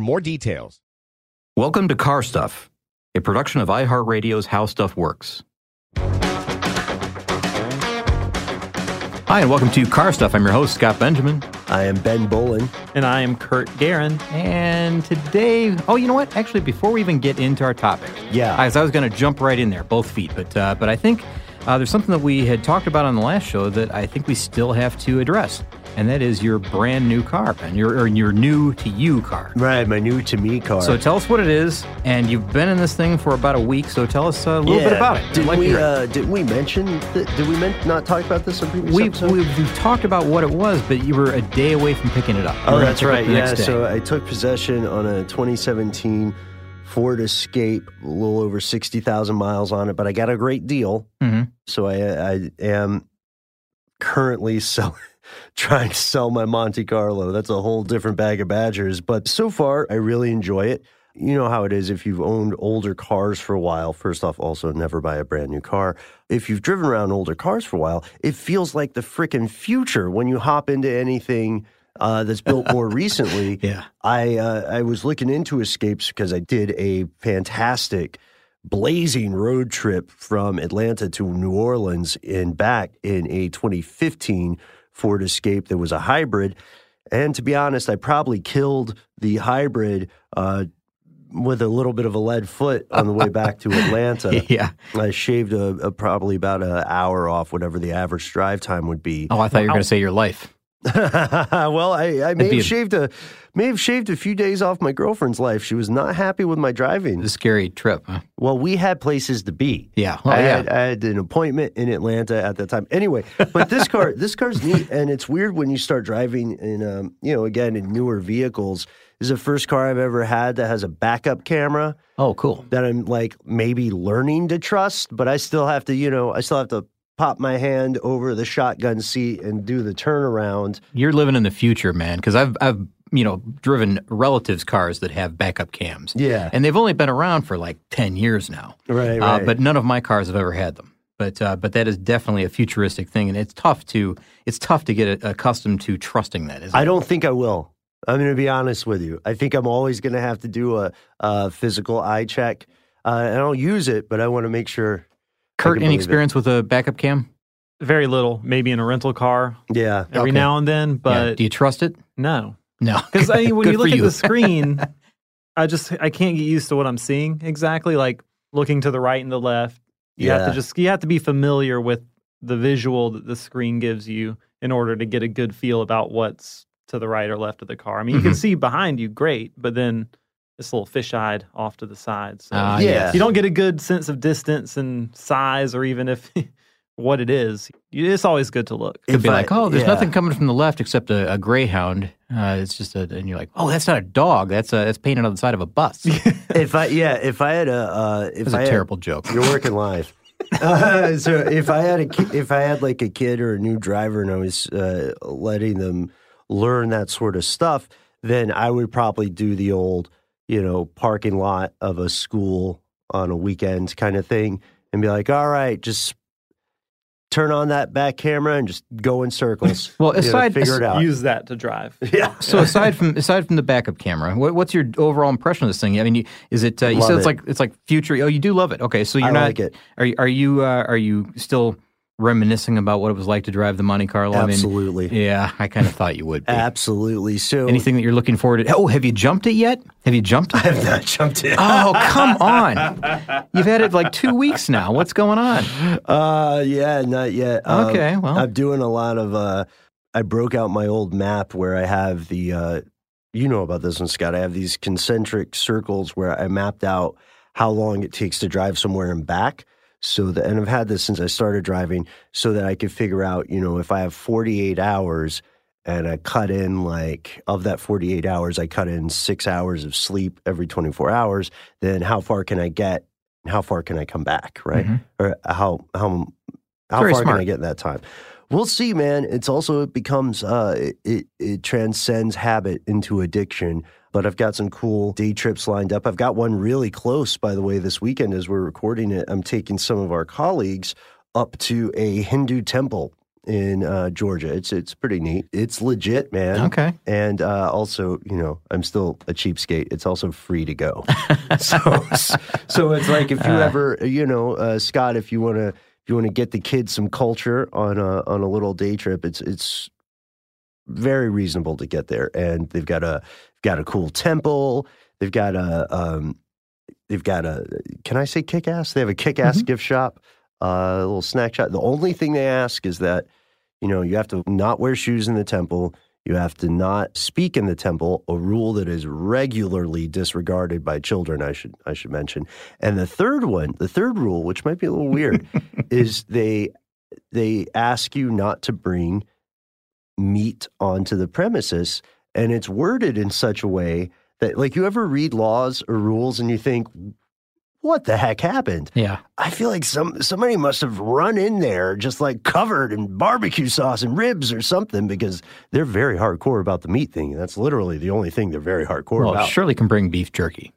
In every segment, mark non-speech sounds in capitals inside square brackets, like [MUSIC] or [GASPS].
more details. Welcome to Car Stuff, a production of iHeartRadio's How Stuff Works. Hi, and welcome to Car Stuff. I'm your host, Scott Benjamin. I am Ben Bowlin. And I am Kurt Guerin. And today, oh, you know what? Actually, before we even get into our topic, Yeah. I, I was going to jump right in there, both feet, but uh, but I think uh, there's something that we had talked about on the last show that I think we still have to address, and that is your brand new car, and Your or your new to you car. Right, my new to me car. So tell us what it is, and you've been in this thing for about a week, so tell us a little bit about it. Did like we uh, did we mention that, did we men- not talk about this in previous we, episode? we, talked about what it was, but you were a day away from picking it up. You oh, that's pick it up right. Yeah. So I took possession on a 2017 Ford Escape, a little over 60,000 miles on it, but I got a great deal. Mhm. So I, I am currently [LAUGHS] selling. [LAUGHS] Trying to sell my Monte Carlo. That's a whole different bag of badgers. But so far, I really enjoy it. You know how it is if you've owned older cars for a while. First off, also never buy a brand new car. If you've driven around older cars for a while, it feels like the freaking future when you hop into anything uh, that's built more [LAUGHS] recently. Yeah. I uh, I was looking into escapes because I did a fantastic blazing road trip from Atlanta to New Orleans and back in a 2015 Ford Escape that was a hybrid. And to be honest, I probably killed the hybrid uh, with a little bit of a lead foot on the way [LAUGHS] back to Atlanta. Yeah. I shaved a, a probably about an hour off whatever the average drive time would be. Oh, I thought you were going to say your life. [LAUGHS] well, I, I may have shaved a may have shaved a few days off my girlfriend's life. She was not happy with my driving. A scary trip. Huh? Well, we had places to be. Yeah. Oh, I, yeah. had, I had an appointment in Atlanta at that time. Anyway, but this car, [LAUGHS] this car's neat, and it's weird when you start driving in, um, you know, again in newer vehicles. This is the first car I've ever had that has a backup camera Oh, cool. that I'm like maybe learning to trust, but I still have to, you know, I still have to pop my hand over the shotgun seat and do the turnaround. You're living in the future, man. Because I've I've you know driven relatives' cars that have backup cams. Yeah. and they've only been around for like ten years now. Right, Uh, right. but none of my cars have ever had them. But uh, but that is definitely a futuristic thing, and it's tough to it's tough to get accustomed to trusting that. Isn't I it? don't think I will. I'm going to be honest with you. I think I'm always going to have to do a, a physical eye check. Uh, and I'll use it, but I want to make sure. I Kurt, any believe it. experience with a backup cam? Very little, maybe in a rental car Yeah. every Okay. now and then, Yeah. but Do you trust it? no. No, [LAUGHS] Because I mean, when you for look at the screen, [LAUGHS] I just I can't get used to what I'm seeing exactly. Like looking to the right and the left, you have to just you have to be familiar with the visual that the screen gives you in order to get a good feel about what's to the right or left of the car. I mean, you can Mhm. see behind you, great, but then it's a little fish-eyed off to the side. So Ah, Yeah. you don't get a good sense of distance and size, or even if [LAUGHS] what it is. It's always good to look. Could be I- like, oh, there's yeah. nothing coming from the left except a, a greyhound. Uh, it's just a, and you're like, oh, that's not a dog. That's a, that's painted on the side of a bus. [LAUGHS] If I, yeah, if I had a, uh, if That's I a had, terrible joke. You're working live. [LAUGHS] Uh, so if I had a, if I had like a kid or a new driver and I was uh, letting them learn that sort of stuff, then I would probably do the old, you know, parking lot of a school on a weekend kind of thing and be like, all right, just turn on that back camera and just go in circles. [LAUGHS] Well, You know, aside- figure it out. Use that to drive. [LAUGHS] yeah. So aside from aside from the backup camera, what, what's your overall impression of this thing? I mean, you, is it? Uh, you Love said it's it. like it's like future. Oh, you do love it. Okay, so you're I not. like it. Are you- are you uh, are you still reminiscing about what it was like to drive the Monte Carlo? I mean, Absolutely. yeah, I kind of thought you would. Be. Absolutely. So Anything that you're looking forward to? Oh, have you jumped it yet? Have you jumped it? I have not jumped in. Oh, [LAUGHS] come on! You've had it like two weeks now. What's going on? Uh, yeah, not yet. Um, Okay, well. I'm doing a lot of. Uh, I broke out my old map where I have the. Uh, you know about this one, Scott. I have these concentric circles where I mapped out how long it takes to drive somewhere and back. So that, and I've had this since I started driving, so that I could figure out, you know, if I have 48 hours and I cut in like of that 48 hours, I cut in six hours of sleep every 24 hours. Then how far can I get? How far can I come back? Right? Or how how how Very far smart. can I get in that time? We'll see, man. It's also it becomes uh, it it transcends habit into addiction. But I've got some cool day trips lined up. I've got one really close, by the way, this weekend as we're recording it. I'm taking some of our colleagues up to a Hindu temple in uh, Georgia. It's it's pretty neat. It's legit, man. Okay. And uh, also, you know, I'm still a cheapskate. It's also free to go. [LAUGHS] so, so it's like if you ever, you know, uh, Scott, if you want to, if you want to get the kids some culture on a on a little day trip, it's it's very reasonable to get there. And they've got a got a cool temple. They've got a um, they've got a can I say kick ass? They have a kick ass gift shop, uh, a little snack shop. The only thing they ask is that you know you have to not wear shoes in the temple. You have to not speak in the temple, a rule that is regularly disregarded by children. I should I should mention. And the third one, the third rule, which might be a little weird, [LAUGHS] is they they ask you not to bring meat onto the premises, and it's worded in such a way that, like, you ever read laws or rules and you think, "What the heck happened?" Yeah. I feel like some somebody must have run in there just like covered in barbecue sauce and ribs or something because they're very hardcore about the meat thing. That's literally the only thing they're very hardcore Well, about. surely can bring beef jerky.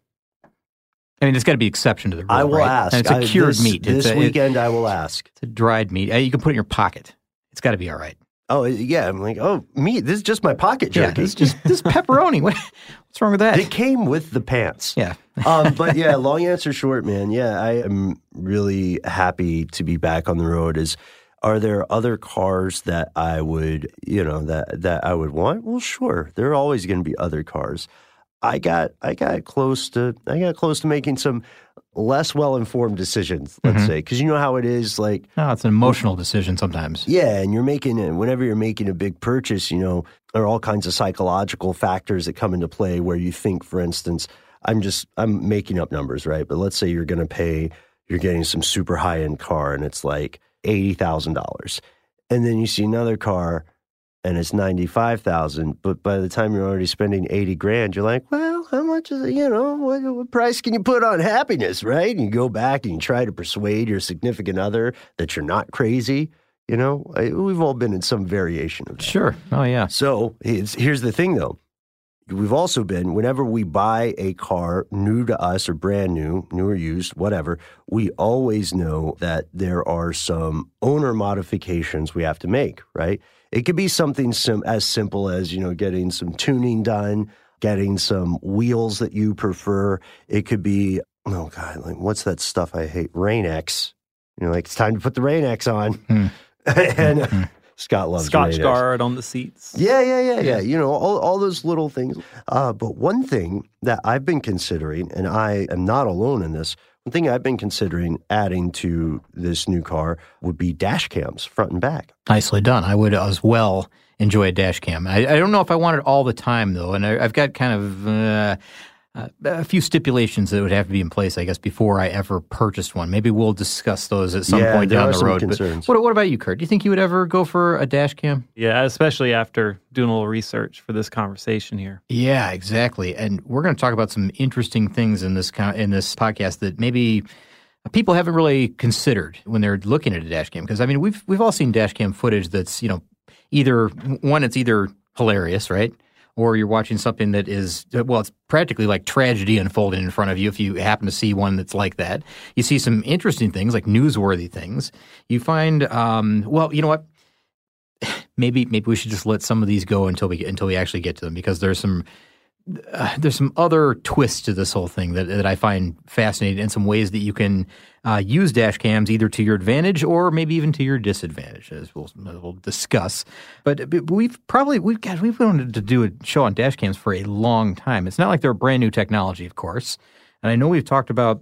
I mean, there's got to be exception to the rule. I will right? ask. And it's a cured this, meat. This a, weekend, I will ask. It's a dried meat. Uh, You can put it in your pocket. It's got to be all right. Oh yeah, I'm like, oh meat. This is just my pocket jerky. Yeah, it's just this pepperoni. [LAUGHS] What, what's wrong with that? It came with the pants. yeah. [LAUGHS] um, but yeah, long answer short, man. Yeah, I am really happy to be back on the road. Is are there other cars that I would, you know, that that I would want? Well, sure. There are always going to be other cars. I got I got close to I got close to making some less well informed decisions. Let's mm-hmm. say because you know how it is. Like No, it's an emotional decision sometimes. yeah, and you're making it whenever you're making a big purchase, you know, there are all kinds of psychological factors that come into play where you think, for instance, I'm just I'm making up numbers, right? But let's say you're gonna pay you're getting some super high end car and it's like eighty thousand dollars. And then you see another car and it's ninety five thousand, but by the time you're already spending eighty grand, you're like, well, how much is it? You know, what, what price can you put on happiness, right? And you go back and you try to persuade your significant other that you're not crazy. You know, I, we've all been in some variation of that. Sure. Oh, yeah. So it's, here's the thing, though. We've also been, whenever we buy a car new to us or brand new, new or used, whatever, we always know that there are some owner modifications we have to make, right? It could be something sim- as simple as, you know, getting some tuning done, getting some wheels that you prefer. It could be, oh God, like what's that stuff I hate? Rain X. You know, like it's time to put the Rain X on. Hmm. [LAUGHS] and uh, Scott loves Scotchgard on the seats. Yeah, yeah, yeah, yeah. You know, all, all those little things. Uh, but one thing that I've been considering, and I am not alone in this, one thing I've been considering adding to this new car would be dash cams, front and back. Nicely done. I would as well enjoy a dash cam. I, I don't know if I want it all the time, though. And I, I've got kind of uh, uh, a few stipulations that would have to be in place, I guess, before I ever purchased one. Maybe we'll discuss those at some Yeah, point there down are the some road. But concerns. what, what about you, Kurt? Do you think you would ever go for a dash cam? Yeah, especially after doing a little research for this conversation here. Yeah, exactly. And we're going to talk about some interesting things in this co- in this podcast that maybe people haven't really considered when they're looking at a dash cam. Because I mean, we've we've all seen dash cam footage that's you know either one, it's either hilarious, right, or you're watching something that is well, it's practically like tragedy unfolding in front of you. If you happen to see one that's like that, you see some interesting things like newsworthy things. You find, um, well, you know what? [SIGHS] Maybe maybe we should just let some of these go until we until we actually get to them because there's some uh, there's some other twists to this whole thing that, that I find fascinating and some ways that you can uh, use dash cams either to your advantage or maybe even to your disadvantage, as we'll, we'll discuss. But, but we've probably we've got we've wanted to do a show on dash cams for a long time. It's not like they're a brand new technology, of course. And I know we've talked about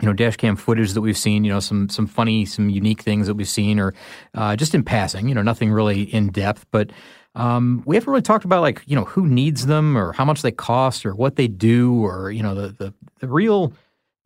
you know dash cam footage that we've seen you know some some funny some unique things that we've seen or uh, just in passing you know nothing really in depth but um, we haven't really talked about like you know who needs them or how much they cost or what they do or you know the the, the real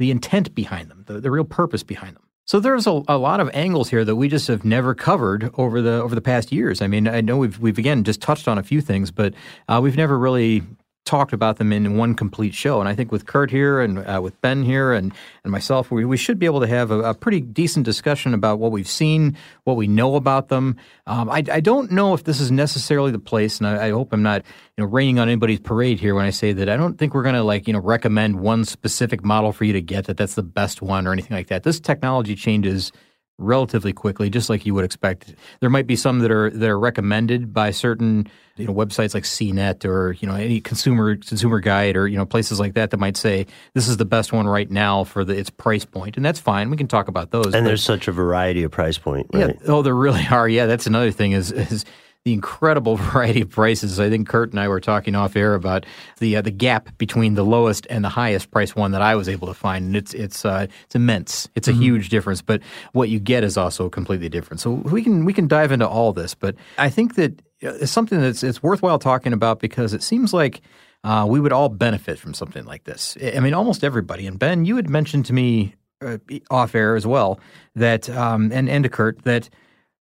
the intent behind them, the, the real purpose behind them. So there's a, a lot of angles here that we just have never covered over the over the past years. I mean, I know we've we've again just touched on a few things, but uh, we've never really talked about them in one complete show. And I think with Kurt here and uh, with Ben here and, and myself, we, we should be able to have a, a, pretty decent discussion about what we've seen, what we know about them. Um, I, I, don't know if this is necessarily the place, and I, I, hope I'm not you know raining on anybody's parade here when I say that I don't think we're going to like you know recommend one specific model for you to get that that's the best one or anything like that. This technology changes relatively quickly, just like you would expect. There might be some that are that are recommended by certain you know websites like CNET or you know any consumer consumer guide or you know places like that that might say this is the best one right now for the its price point, and that's fine. We can talk about those. And there's such a variety of price point. Right? Yeah. Oh, there really are. Yeah, that's another thing. Is is the incredible [LAUGHS] variety of prices. I think Kurt and I were talking off air about the uh, the gap between the lowest and the highest price one that I was able to find, and it's it's uh, it's immense. It's a mm-hmm. huge difference, but what you get is also completely different. So we can we can dive into all this, but I think that it's something that's it's worthwhile talking about because it seems like. Uh, we would all benefit from something like this. I mean, almost everybody. And Ben, you had mentioned to me uh, off air as well that, um, and and to Kurt that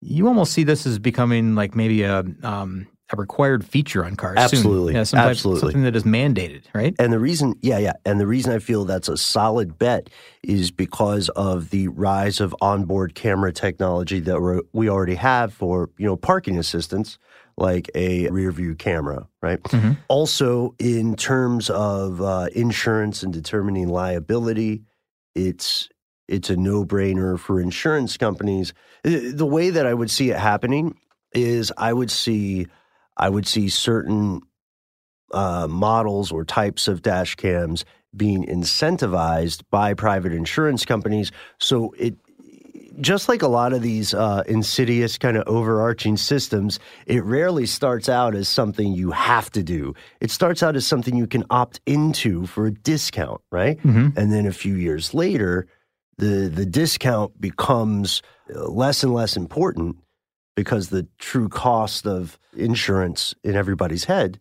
you almost see this as becoming like maybe a um, a required feature on cars. Absolutely, soon. yeah, Absolutely, something that is mandated, right? And the reason, yeah, yeah, and the reason I feel that's a solid bet is because of the rise of onboard camera technology that we already have for you know parking assistance, like a rear view camera, right? Mm-hmm. Also, in terms of uh, insurance and determining liability, it's it's a no brainer for insurance companies. The way that I would see it happening is I would see I would see certain uh, models or types of dash cams being incentivized by private insurance companies. So it just like a lot of these uh, insidious kind of overarching systems, it rarely starts out as something you have to do. It starts out as something you can opt into for a discount, right? Mm-hmm. And then a few years later, the the discount becomes uh, less and less important because the true cost of insurance in everybody's head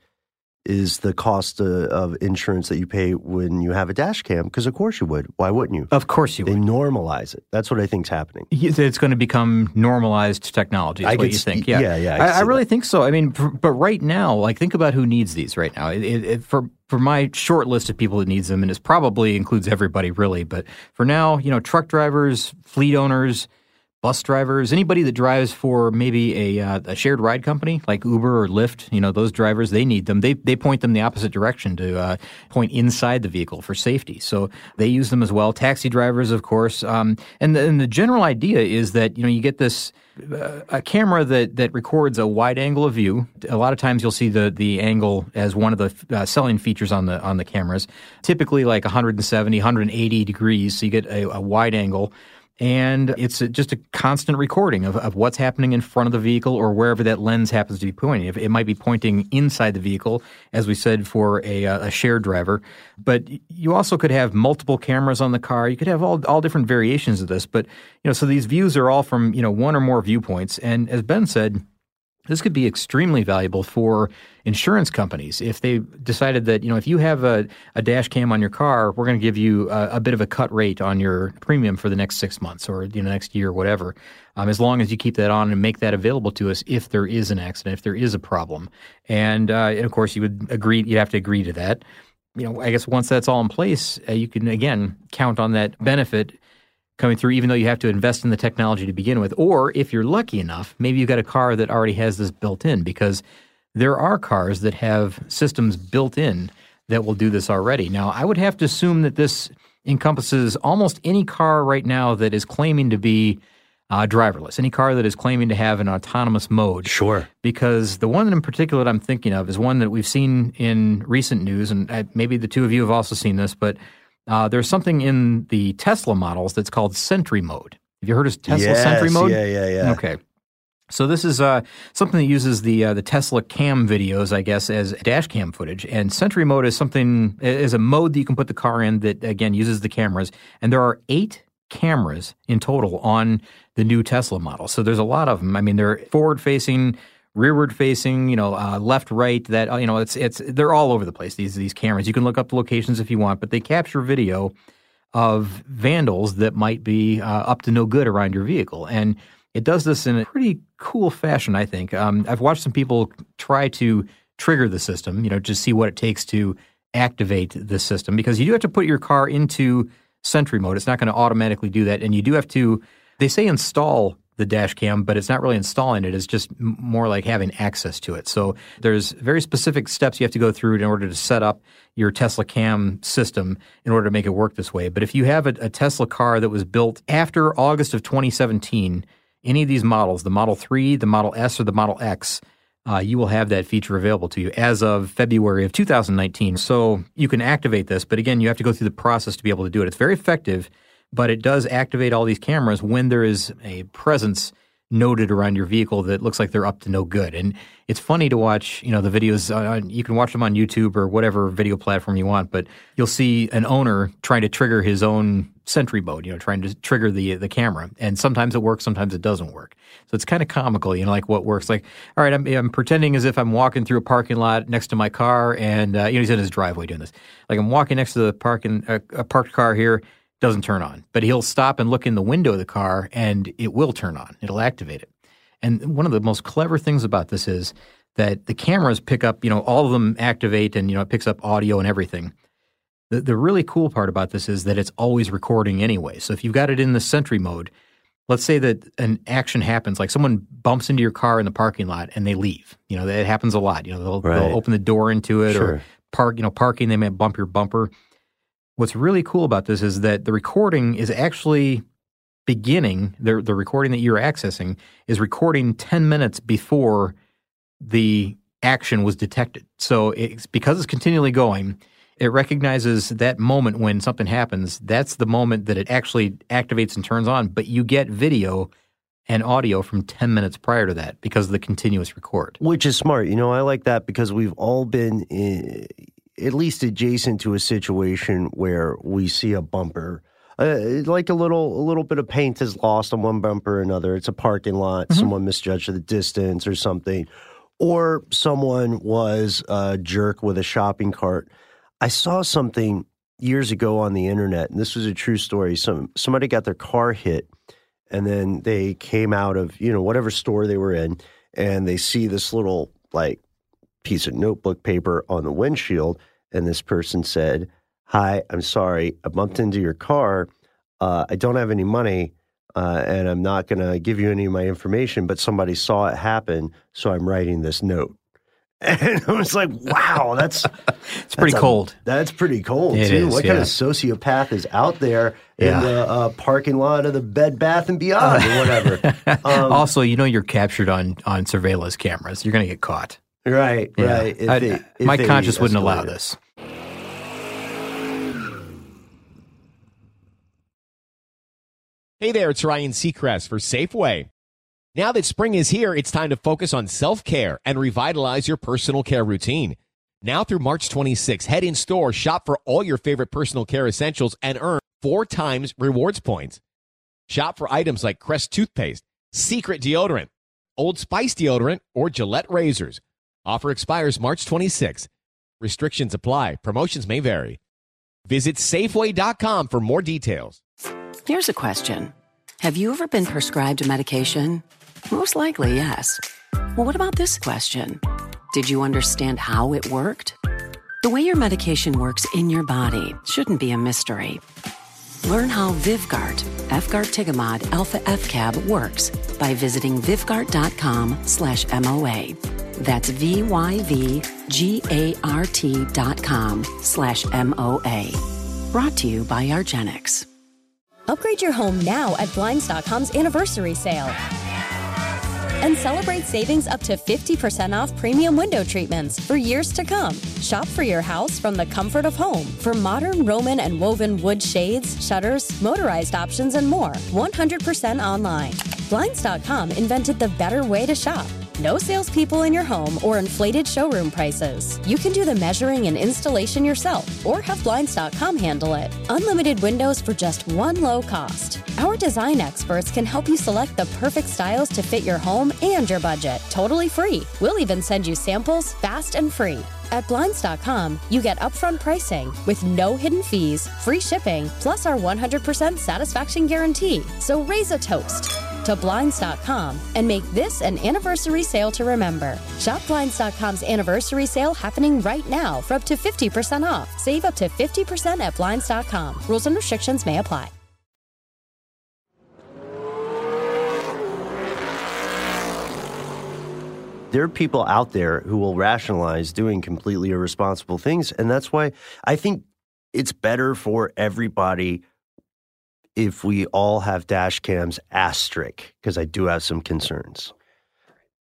is the cost of, of insurance that you pay when you have a dash cam because of course you would. Why wouldn't you? Of course you would. they would. normalize it. That's what i think's happening. It's going to become normalized technology is I what you think yeah. yeah, yeah I, I, I really that. think so. I mean but right now like think about who needs these right now. It, it, for for my short list of people that needs them, and it probably includes everybody really, but for now, you know, truck drivers, fleet owners, bus drivers, anybody that drives for maybe a, uh, a shared ride company like Uber or Lyft, you know, those drivers, they need them. They, they point them the opposite direction to uh, point inside the vehicle for safety. So they use them as well. Taxi drivers, of course. Um, and, the, and the general idea is that, you know, you get this uh, a camera that, that records a wide angle of view. A lot of times you'll see the, the angle as one of the uh, selling features on the on the cameras. Typically like 170, 180 degrees, so you get a, a wide angle and it's just a constant recording of, of what's happening in front of the vehicle or wherever that lens happens to be pointing. It might be pointing inside the vehicle, as we said for a, a shared driver, but you also could have multiple cameras on the car. You could have all all different variations of this, but you know, so these views are all from you know one or more viewpoints. And as Ben said, this could be extremely valuable for insurance companies if they decided that you know if you have a, a dash cam on your car, we're going to give you a, a, bit of a cut rate on your premium for the next six months or you know next year, or whatever. Um, as long as you keep that on and make that available to us if there is an accident, if there is a problem, and, uh, and of course you would agree, you'd have to agree to that. You know, I guess once that's all in place, uh, you can again count on that benefit coming through, even though you have to invest in the technology to begin with. Or if you're lucky enough, maybe you've got a car that already has this built in because there are cars that have systems built in that will do this already. Now, I would have to assume that this encompasses almost any car right now that is claiming to be uh, driverless, any car that is claiming to have an autonomous mode. Sure. Because the one in particular that I'm thinking of is one that we've seen in recent news, and uh, maybe the two of you have also seen this, but uh, there's something in the Tesla models that's called Sentry Mode. Have you heard of Tesla yes, Sentry Mode? Yeah, yeah, yeah. Okay. So this is uh, something that uses the uh, the Tesla cam videos, I guess, as dash cam footage. And Sentry Mode is something is a mode that you can put the car in that again uses the cameras. And there are eight cameras in total on the new Tesla model. So there's a lot of them. I mean, they're forward facing, rearward facing, you know, uh, left, right. That uh, you know, it's it's they're all over the place. These these cameras. You can look up the locations if you want, but they capture video of vandals that might be uh, up to no good around your vehicle and it does this in a pretty cool fashion, I think. Um, I've watched some people try to trigger the system, you know, just see what it takes to activate the system because you do have to put your car into Sentry mode. It's not going to automatically do that. And you do have to, they say install the dash cam, but it's not really installing it. It's just more like having access to it. So there's very specific steps you have to go through in order to set up your Tesla cam system in order to make it work this way. But if you have a, a Tesla car that was built after August of 2017, any of these models, the Model 3, the Model S, or the Model X, uh, you will have that feature available to you as of February of 2019. So you can activate this, but again, you have to go through the process to be able to do it. It's very effective, but it does activate all these cameras when there is a presence noted around your vehicle that looks like they're up to no good. And it's funny to watch, you know, the videos. On, you can watch them on YouTube or whatever video platform you want, but you'll see an owner trying to trigger his own Sentry mode, you know, trying to trigger the the camera. And sometimes it works, sometimes it doesn't work. So it's kind of comical, you know, like what works. Like, all right, I'm, I'm pretending as if I'm walking through a parking lot next to my car, and uh, you know, he's in his driveway doing this. Like I'm walking next to the parking uh, a parked car here doesn't turn on, but he'll stop and look in the window of the car and it will turn on. It'll activate it. And one of the most clever things about this is that the cameras pick up, you know, all of them activate and, you know, it picks up audio and everything. The, the really cool part about this is that it's always recording anyway. So if you've got it in the Sentry mode, let's say that an action happens, like someone bumps into your car in the parking lot and they leave. You know, that happens a lot. You know, they'll, Right. they'll open the door into it Sure. or park, you know, parking, they may bump your bumper. What's really cool about this is that the recording is actually beginning, the, the recording that you're accessing is recording 10 minutes before the action was detected. So it's because it's continually going, it recognizes that moment when something happens. That's the moment that it actually activates and turns on, but you get video and audio from 10 minutes prior to that because of the continuous record. Which is smart. You know, I like that because we've all been in, at least adjacent to a situation where we see a bumper. Uh, like a little, a little bit of paint is lost on one bumper or another. It's a parking lot. Someone misjudged the distance or something, or someone was a jerk with a shopping cart. I saw something years ago on the internet, and this was a true story. Some somebody got their car hit, and then they came out of you know whatever store they were in, and they see this little like piece of notebook paper on the windshield, and this person said, "Hi, I'm sorry, I bumped into your car. Uh, I don't have any money." Uh, and I'm not going to give you any of my information, but somebody saw it happen, so I'm writing this note. [LAUGHS] And I was like, wow, that's [LAUGHS] It's pretty that's a- cold. that's pretty cold It too. is, what kind of sociopath is out there Yeah. in the uh, parking lot of the Bed Bath and Beyond or whatever? [LAUGHS] Um, also, you know you're captured on on surveillance cameras. You're going to get caught. Right, Yeah. right. If I- they- uh, if my conscience wouldn't allow this. Hey there, it's Ryan Seacrest for Safeway. Now that spring is here, it's time to focus on self care and revitalize your personal care routine. Now through March 26, head in store, shop for all your favorite personal care essentials, and earn four times rewards points. Shop for items like Crest toothpaste, Secret deodorant, Old Spice deodorant, or Gillette razors. Offer expires March 26. Restrictions apply. Promotions may vary. Visit Safeway.com for more details. Here's a question Have you ever been prescribed a medication? Most likely, yes. Well, what about this question? Did you understand how it worked? The way your medication works in your body shouldn't be a mystery. Learn how Vyvgart, Efgartigimod alfa-fcab works by visiting vyvgart.com slash MOA. That's V-Y-V-G-A-R-T dot com slash M-O-A. Brought to you by argenx. Upgrade your home now at Blinds.com's anniversary sale. And celebrate savings up to 50% off premium window treatments for years to come. Shop for your house from the comfort of home for modern Roman and woven wood shades, shutters, motorized options, and more. 100% online. Blinds.com invented the better way to shop. No salespeople in your home or inflated showroom prices. You can do the measuring and installation yourself or have Blinds.com handle it. Unlimited windows for just one low cost. Our design experts can help you select the perfect styles to fit your home and your budget, totally free. We'll even send you samples fast and free. At Blinds.com, you get upfront pricing with no hidden fees, free shipping, plus our 100% satisfaction guarantee. So raise a toast to Blinds.com and make this an anniversary sale to remember. Shop Blinds.com's anniversary sale happening right now for up to 50% off. Save up to 50% at Blinds.com. Rules and restrictions may apply. there are people out there who will rationalize doing completely irresponsible things. And that's why I think it's better for everybody if we all have dash cams asterisk, because I do have some concerns.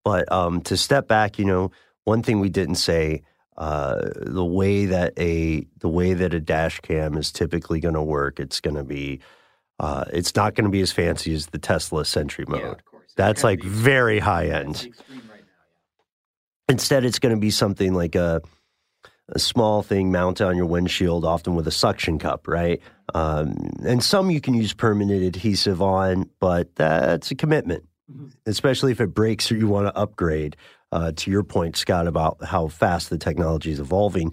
But um, to step back, you know, one thing we didn't say, uh, the way that a the way that a dash cam is typically going to work, it's going to be, uh, it's not going to be as fancy as the Tesla Sentry mode. That's like very high end. Instead, it's going to be something like a, a small thing mounted on your windshield, often with a suction cup, right? Um, and some you can use permanent adhesive on, but that's a commitment, especially if it breaks or you want to upgrade. Uh, to your point, Scott, about how fast the technology is evolving.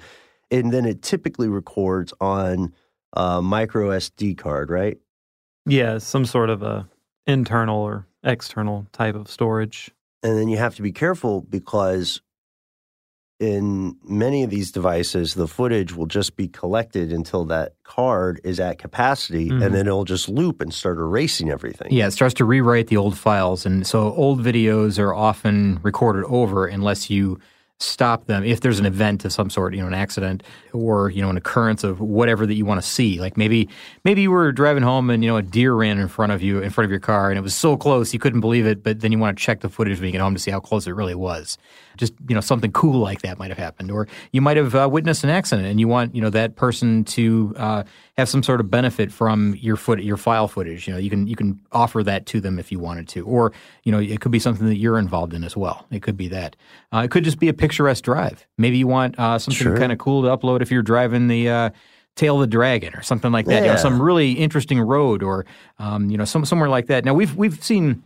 And then it typically records on a micro SD card, right? Yeah, some sort of a internal or external type of storage. And then you have to be careful because in many of these devices, the footage will just be collected until that card is at capacity, Mhm. and then it'll just loop and start erasing everything. Yeah, it starts to rewrite the old files. And so old videos are often recorded over unless you stop them if there's an event of some sort, you know, an accident or, you know, an occurrence of whatever that you want to see. Like maybe maybe you were driving home and, you know, a deer ran in front of you in front of your car and it was so close you couldn't believe it, but then you want to check the footage when you get home to see how close it really was. Just, you know, something cool like that might have happened. Or you might have uh, witnessed an accident and you want, you know, that person to uh, have some sort of benefit from your foot your file footage. You know, you can you can offer that to them if you wanted to. Or, you know, it could be something that you're involved in as well. It could be that. Uh, it could just be a picturesque drive. Maybe you want uh, something Sure. kind of cool to upload if you're driving the uh, Tail of the Dragon or something like that. You know, some really interesting road or um, you know some somewhere like that. Now we've we've seen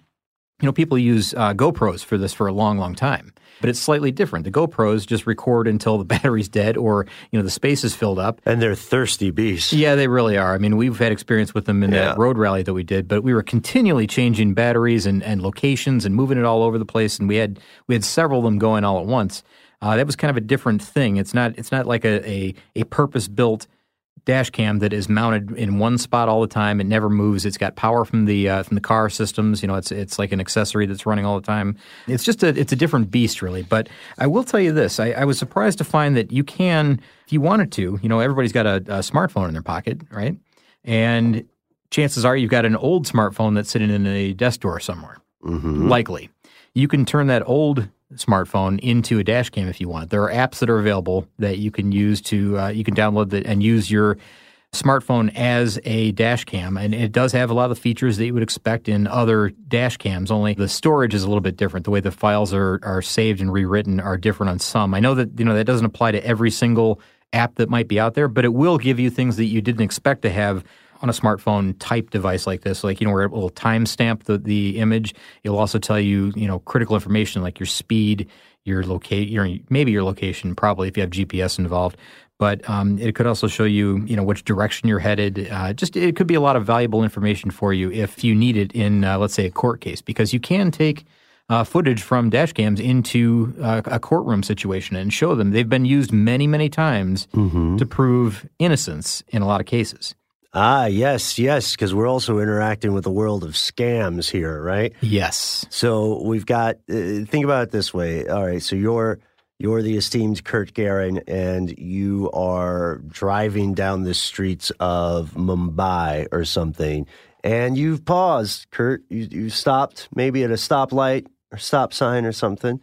you know people use uh, GoPros for this for a long long time, but it's slightly different. The GoPros just record until the [LAUGHS] battery's dead or you know the space is filled up. And they're thirsty beasts. Yeah, they really are. I mean, we've had experience with them in Yeah. that road rally that we did, but we were continually changing batteries and, and locations and moving it all over the place, and we had we had several of them going all at once. Uh, that was kind of a different thing. It's not it's not like a a, a purpose built dash cam that is mounted in one spot all the time. It never moves. It's got power from the uh, from the car systems. You know, it's it's like an accessory that's running all the time. It's just a it's a different beast, really. But I will tell you this: I, I was surprised to find that you can, if you wanted to. You know, everybody's got a, a smartphone in their pocket, right? And chances are you've got an old smartphone that's sitting in a desk drawer somewhere. Mm-hmm. Likely, you can turn that old smartphone into a dash cam if you want. There are apps that are available that you can use to uh, you can download that and use your smartphone as a dash cam. And it does have a lot of the features that you would expect in other dash cams only the storage is a little bit different. The way the files are are saved and rewritten are different on some. I know that you know that doesn't apply to every single app that might be out there but it will give you things that you didn't expect to have on a smartphone type device like this, like you know, where it will timestamp the the image. It'll also tell you, you know, critical information like your speed, your locate, your maybe your location, probably if you have GPS involved. But um, it could also show you, you know, which direction you're headed. Uh, just it could be a lot of valuable information for you if you need it in, uh, let's say, a court case, because you can take uh, footage from dash cams into uh, a courtroom situation and show them. They've been used many, many times Mm-hmm. to prove innocence in a lot of cases. Ah, yes, yes, because we're also interacting with the world of scams here, right? Yes. So we've got. Uh, think about it this way. All right, so you're you're the esteemed Kurt Guerin, and you are driving down the streets of Mumbai or something, and you've paused, Kurt. You you stopped maybe at a stoplight or stop sign or something.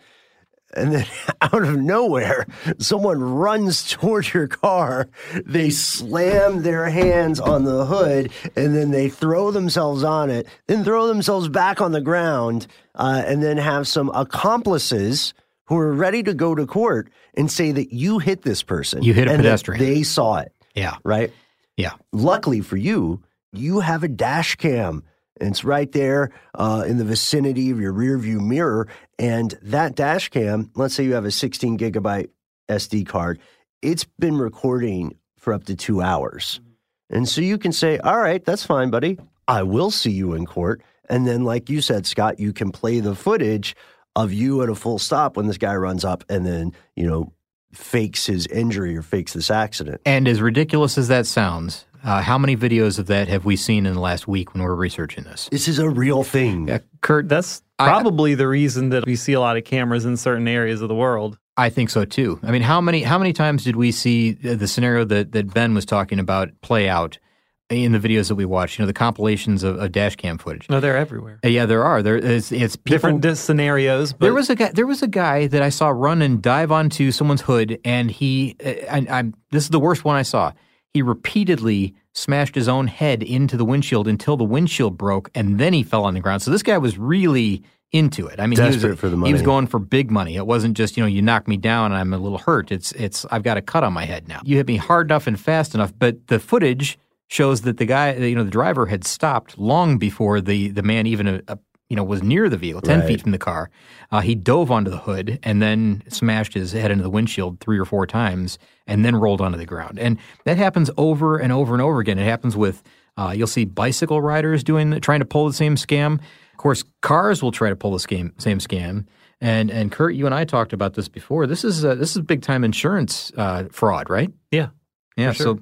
And then [LAUGHS] out of nowhere, someone runs towards your car. They slam their hands on the hood and then they throw themselves on it, then throw themselves back on the ground, uh, and then have some accomplices who are ready to go to court and say that you hit this person. You hit a and pedestrian. They saw it, Yeah. right? Yeah. Luckily for you, you have a dash cam. And it's right there uh, in the vicinity of your rear view mirror. And that dash cam, let's say you have a 16 gigabyte SD card, it's been recording for up to two hours. And so you can say, all right, that's fine, buddy. I will see you in court. And then, like you said, Scott, you can play the footage of you at a full stop when this guy runs up and then, you know, fakes his injury or fakes this accident. And as ridiculous as that sounds, uh, how many videos of that have we seen in the last week when we're researching this? This is a real thing. Yeah, Kurt, That's I- probably the reason that we see a lot of cameras in certain areas of the world. I think so too. I mean, how many how many times did we see the the scenario that, that Ben was talking about play out in the videos that we watched? You know, the compilations of, of dash cam footage. No, they're everywhere. Uh, Yeah, there are. There is it's people, Different dis- scenarios. But There was a guy. There was a guy that I saw run and dive onto someone's hood, and he. uh, And I'm. This is the worst one I saw. He repeatedly smashed his own head into the windshield until the windshield broke, and then he fell on the ground. So this guy was really into it. I mean, he was, for the He was going for big money. It wasn't just you know you knock me down and I'm a little hurt. It's it's I've got a cut on my head now. You hit me hard enough and fast enough, but the footage shows that the guy, you know, the driver had stopped long before the the man even uh, you know was near the vehicle, ten Right. feet from the car. Uh, he dove onto the hood and then smashed his head into the windshield three or four times, and then rolled onto the ground. And that happens over and over and over again. It happens with uh, you'll see bicycle riders doing trying to pull the same scam. Of course, cars will try to pull the scam, same scam. And and Kurt, you and I talked about this before. This is uh, this is big time insurance uh, fraud, right? Yeah, Yeah. sure. So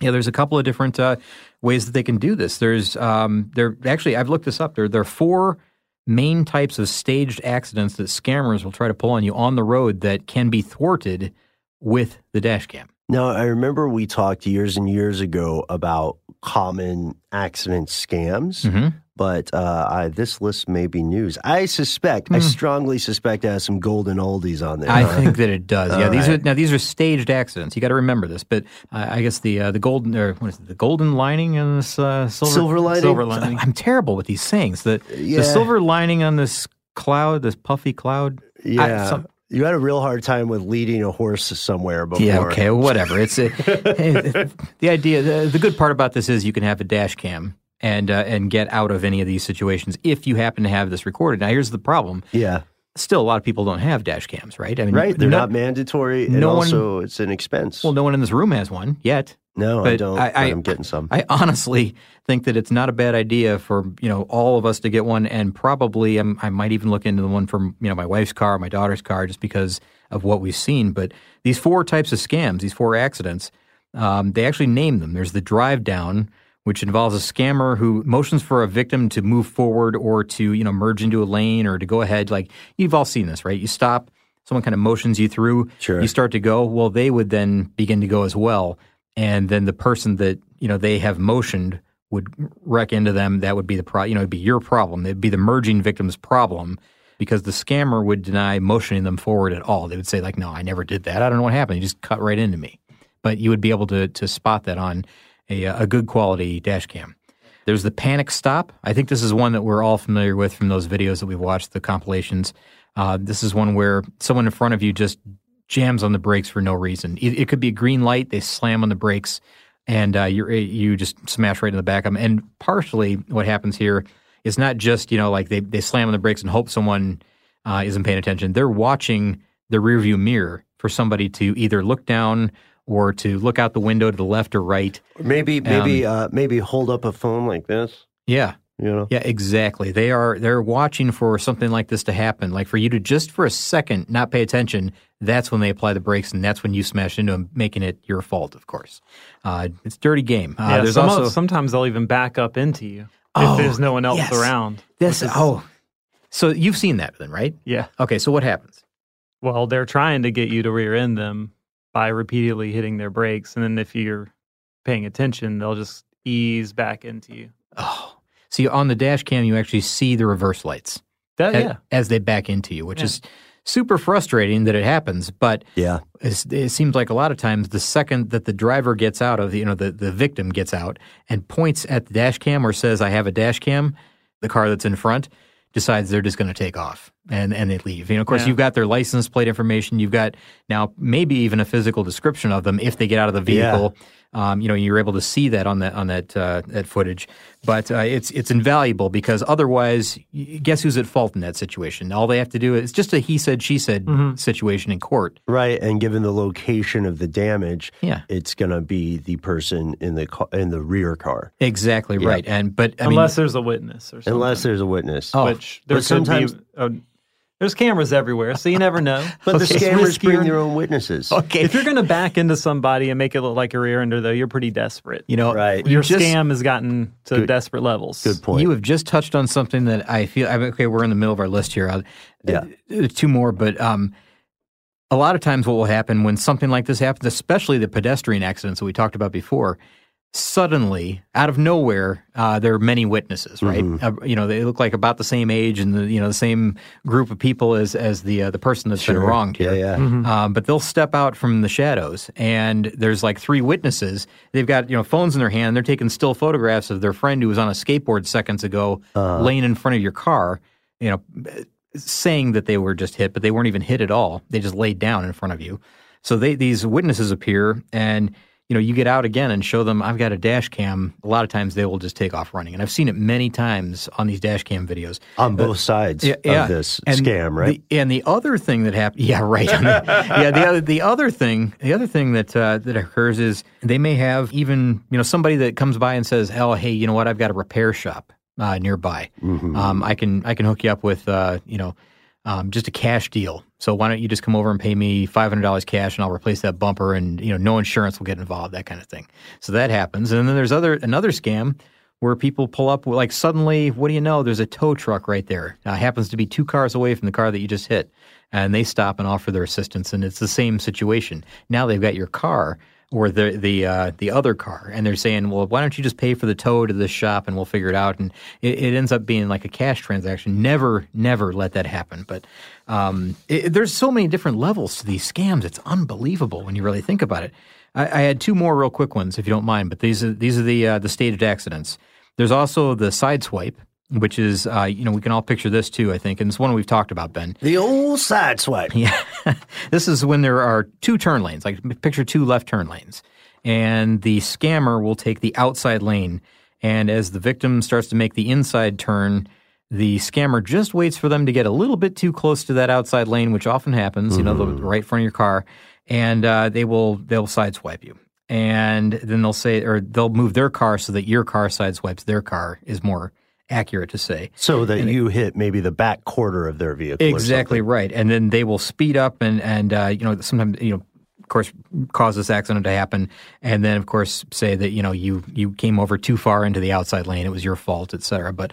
yeah, there's a couple of different uh, ways that they can do this. There's um, there actually I've looked this up. There there are four main types of staged accidents that scammers will try to pull on you on the road that can be thwarted with the dash cam. Now, I remember we talked years and years ago about common accident scams, Mhm. But uh, I, this list may be news. I suspect, I strongly suspect it has some golden oldies on there. Hmm. I huh? think that it does. Yeah, All these right. are now these are staged accidents. You got to remember this. But uh, I guess the uh, the golden or what is it? The golden lining on this uh, silver Silver lining? Silver lining. I'm terrible with these sayings. The Yeah. the silver lining on this cloud, this puffy cloud. I- Yeah. some- you had a real hard time with leading a horse somewhere before. Yeah, okay, whatever. It's a, [LAUGHS] [LAUGHS] the idea. The, the good part about this is you can have a dash cam and uh, and get out of any of these situations if you happen to have this recorded. Now, here's the problem. Yeah, Still, a lot of people don't have dash cams, right? I mean, right. They're no- not mandatory, and no one- also it's an expense. Well, no one in this room has one yet. no, I don't. I- but I- I'm getting some. I honestly think that it's not a bad idea for you know all of us to get one, and probably um, I might even look into the one from you know my wife's car, my daughter's car, just because of what we've seen. But these four types of scams, these four accidents, um, they actually name them. There's the drive down, which involves a scammer who motions for a victim to move forward or to you know merge into a lane or to go ahead. Like you've all seen this, right? You stop. Someone kind of motions you through. Sure. You start to go. Well, they would then begin to go as well, and then the person that you know they have motioned would wreck into them. That would be the pro. You know, it'd be your problem. It'd be the merging victim's problem because the scammer would deny motioning them forward at all. They would say like, "No, I never did that. I don't know what happened. You just cut right into me." But you would be able to to spot that on a, a good quality dash cam. There's the panic stop. I think this is one that we're all familiar with from those videos that we've watched, the compilations. Uh, this is one where someone in front of you just jams on the brakes for no reason. It, it could be a green light, they slam on the brakes, and uh, you you just smash right in the back of them. And partially, what happens here is not just you know like they they slam on the brakes and hope someone uh, isn't paying attention. They're watching the rearview mirror for somebody to either look down or to look out the window to the left or right. maybe, maybe, uh, maybe hold up a phone like this. Yeah. You know. Yeah, exactly. They are they're watching for something like this to happen. Like for you to just for a second not pay attention, that's when they apply the brakes, and that's when you smash into them, making it your fault. Of course, uh, it's a dirty game. Uh, yeah, there's some, also sometimes they'll even back up into you Oh, if there's no one else yes. around. this. is- Oh, so you've seen that then, right? yeah. Okay, so what happens? Well, they're trying to get you to rear end them by repeatedly hitting their brakes, and then if you're paying attention, they'll just ease back into you. Oh, see on the dash cam, you actually see the reverse lights That, a- yeah. as they back into you, which Yeah. is super frustrating that it happens. But Yeah. it's, it seems like a lot of times the second that the driver gets out of, you know, the, the victim gets out and points at the dash cam or says, I have a dash cam, the car that's in front decides they're just going to take off and, and they leave. You know, of course, Yeah. you've got their license plate information. You've got now maybe even a physical description of them if they get out of the Yeah. Vehicle. Um, you know, you're able to see that on that on that uh, that footage, but uh, it's it's invaluable because otherwise, guess who's at fault in that situation? All they have to do is just a he said she said Mm-hmm. situation in court. Right, and given the location of the damage, Yeah. it's going to be the person in the car, in the rear car, Exactly Yeah. right, and but I Unless mean, there's a witness or something. unless there's a witness. Oh, which there but could sometimes- be. Oh, there's cameras everywhere, so you never know. [LAUGHS] but the It's scammers riskier. bring their own witnesses. okay, If you're going to back into somebody and make it look like a rear ender, though, you're pretty desperate. you know, Right. Your just, scam has gotten to Good- desperate levels. Good point. You have just touched on something that I feel. I mean, okay, we're in the middle of our list here. I'll, Yeah. uh, two more, but um, a lot of times, what will happen when something like this happens, especially the pedestrian accidents that we talked about before, suddenly, out of nowhere, uh, there are many witnesses. Right? Uh, you know, they look like about the same age and the you know the same group of people as as the uh, the person that's been Sure. wronged. Yeah, here. yeah. Um, but they'll step out from the shadows, and there's like three witnesses. They've got you know phones in their hand. They're taking still photographs of their friend who was on a skateboard seconds ago, laying in front of your car. You know, saying that they were just hit, but they weren't even hit at all. They just laid down in front of you. So they these witnesses appear, and you know you get out again and show them I've got a dash cam. A lot of times they will just take off running, and I've seen it many times on these dash cam videos. on both sides Yeah, yeah. of this And scam, right? The, and the other thing that happened, [LAUGHS] yeah, right. yeah, the other the other thing, the other thing that uh, that occurs is they may have even you know somebody that comes by and says, "Oh, hey, you know what? I've got a repair shop uh, nearby. Mm-hmm. Um, I can I can hook you up with uh, you know." Um, just a cash deal. So why don't you just come over and pay me five hundred dollars cash, and I'll replace that bumper, and you know no insurance will get involved, that kind of thing. So that happens, and then there's other another scam where people pull up like suddenly, what do you know? There's a tow truck right there. Uh, happens to be two cars away from the car that you just hit, and they stop and offer their assistance, and it's the same situation. Now they've got your car or the the uh, the other car, and they're saying, well, why don't you just pay for the tow to this shop, and we'll figure it out. And it, it ends up being like a cash transaction. Never, never let that happen. But um, it, there's so many different levels to these scams. It's unbelievable when you really think about it. I, I had two more real quick ones, if you don't mind. But these are these are the uh, the staged accidents. There's also the side swipe, which is uh, you know we can all picture this too. I think, and it's one we've talked about, Ben. the old side swipe. [LAUGHS] Yeah, this is when there are two turn lanes. Like picture two left turn lanes, and the scammer will take the outside lane, and as the victim starts to make the inside turn. The scammer just waits for them to get a little bit too close to that outside lane, which often happens. You know, the, right front of your car, and uh, they will they'll sideswipe you, and then they'll say or they'll move their car so that your car sideswipes their car is more accurate to say. So that you hit maybe the back quarter of their vehicle. Exactly right, and then they will speed up and and uh, you know sometimes you know of course cause this accident to happen, and then of course say that you know you you came over too far into the outside lane, it was your fault, etc. But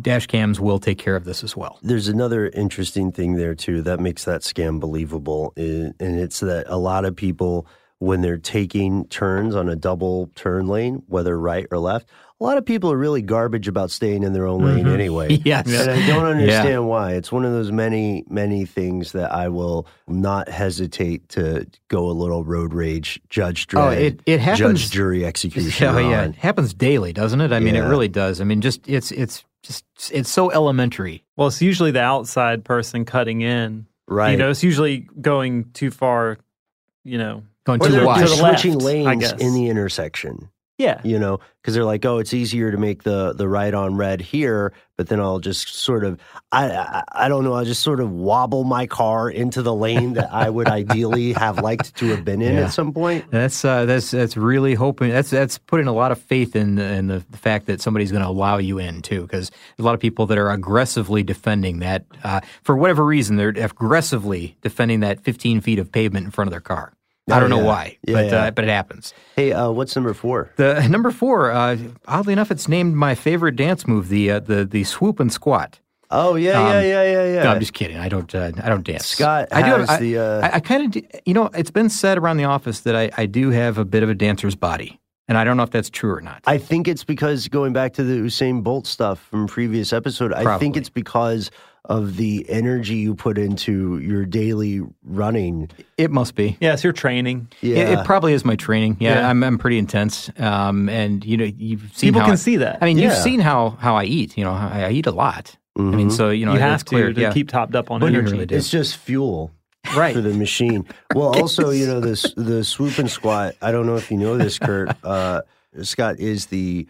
dash cams will take care of this as well. There's another interesting thing there too that makes that scam believable, and it's that a lot of people, when they're taking turns on a double turn lane, whether right or left, a lot of people are really garbage about staying in their own lane mm-hmm. anyway. [LAUGHS] Yes. and I don't Yeah. understand why. It's one of those many, many things that I will not hesitate to go a little road rage, judge oh, dread, Oh, it- it happens- judge jury execution. [LAUGHS] Oh yeah, on. it happens daily, doesn't it? I mean, it really does. I mean, just it's it's just it's so elementary. Well, it's usually the outside person cutting in. right. You know, it's usually going too far, you know. Going too wide. they're To the switching left, I lanes in the intersection. Yeah. you know, because they're like, oh, it's easier to make the the right on red here, but then I'll just sort of, I, I I don't know, I'll just sort of wobble my car into the lane that I would ideally have liked to have been [LAUGHS] in Yeah. at some point. That's uh, that's that's really hoping. That's that's putting a lot of faith in in the, the fact that somebody's going to allow you in too, because a lot of people that are aggressively defending that uh, for whatever reason they're aggressively defending that 15 feet of pavement in front of their car. I don't know why, Yeah, but yeah. Uh, but it happens. Hey, uh, what's number four? The [LAUGHS] number four, uh, oddly enough, it's named my favorite dance move, the uh, the the swoop and squat. Oh yeah, Um, yeah, yeah, yeah, yeah. No, I'm just kidding. I don't. Uh, I don't dance. Scott I do. Have, I, the, uh, I, I kind of. You know, it's been said around the office that I, I do have a bit of a dancer's body, and I don't know if that's true or not. I think it's because going back to the Usain Bolt stuff from previous episode, I think it's because of the energy you put into your daily running. it must be. Yeah, it's your training. Yeah, It, it probably is my training. Yeah, Yeah. I'm I'm pretty intense. Um, and you know, you've seen People how can I- see that. I mean, you've seen how how I eat. You know, I, I eat a lot. I Mm-hmm. mean, so you know, you it's have to clear. to yeah. keep topped up on But energy. really it's just fuel Right. for the machine. Well, [LAUGHS] also, you know, this the swoop and squat. I don't know if you know this, Kurt. Uh, Scott is the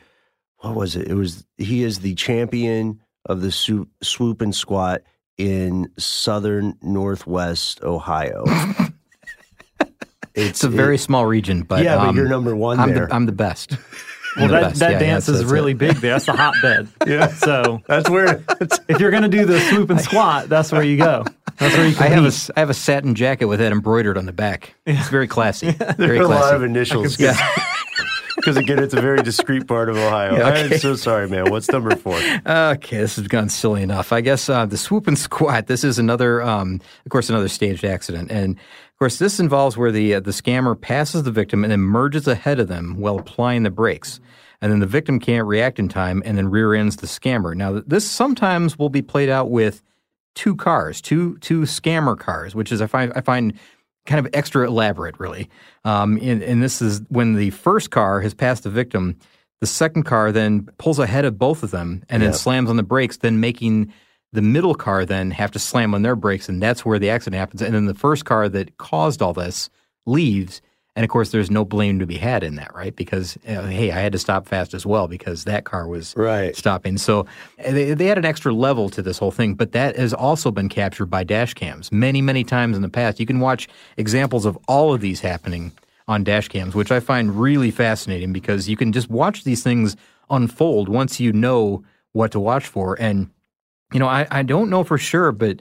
what was it? It was he is the champion of the swoop, swoop and squat in southern northwest Ohio. [LAUGHS] It's a very small region, but yeah, but um, you're number one I'm there. the I'm the best. Well, that, best. that Yeah, dance that's- is really it. big there. That's the hotbed. [LAUGHS] yeah. So That's where. if you're going to do the swoop and squat, that's where you go. That's where you I have a compete. s- I have a satin jacket with that embroidered on the back. It's very classy. [LAUGHS] Very There are a lot classy. of initials. Yeah. Because again, it's a very discreet part of Ohio. Yeah, okay. I'm so sorry, man. What's number four? Okay, this has gone silly enough. I guess uh, the swoop and squat. This is another, um, of course, another staged accident, and of course, this involves where the uh, the scammer passes the victim and then merges ahead of them while applying the brakes, and then the victim can't react in time and then rear ends the scammer. Now, this sometimes will be played out with two cars, two two scammer cars, which is I find I find kind of extra elaborate, really. Um, and, and this is when the first car has passed the victim, the second car then pulls ahead of both of them and then slams on the brakes, then making the middle car then have to slam on their brakes, and that's where the accident happens. And then the first car that caused all this leaves. And of course, there's no blame to be had in that, right? Because uh, hey, I had to stop fast as well because that car was Right. stopping. So uh, they, they had an extra level to this whole thing, but that has also been captured by dash cams many, many times in the past. You can watch examples of all of these happening on dash cams, which I find really fascinating because you can just watch these things unfold once you know what to watch for. And, you know, I, I don't know for sure, but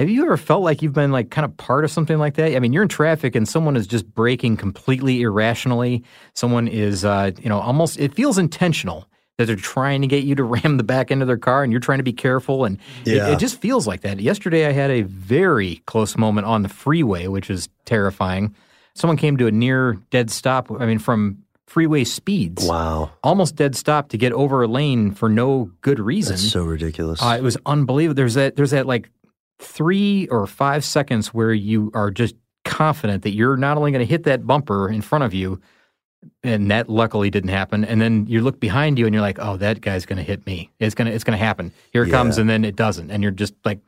have you ever felt like you've been like kind of part of something like that? I mean, you're in traffic and someone is just braking completely irrationally. Someone is, uh, you know, almost, it feels intentional that they're trying to get you to [LAUGHS] ram the back end of their car and you're trying to be careful. And it- it, just feels like that. Yesterday, I had a very close moment on the freeway, which is terrifying. Someone came to a near dead stop, I mean, from freeway speeds. Wow. Almost dead stop to get over a lane for no good reason. That's so ridiculous. Uh, it was unbelievable. There's that. There's that like three or five seconds where you are just confident that you're not only going to hit that bumper in front of you, and that luckily didn't happen. And then you look behind you and you're like, oh, that guy's going to hit me. It's gonna it's gonna happen. Here it comes, and then it doesn't, and you're just like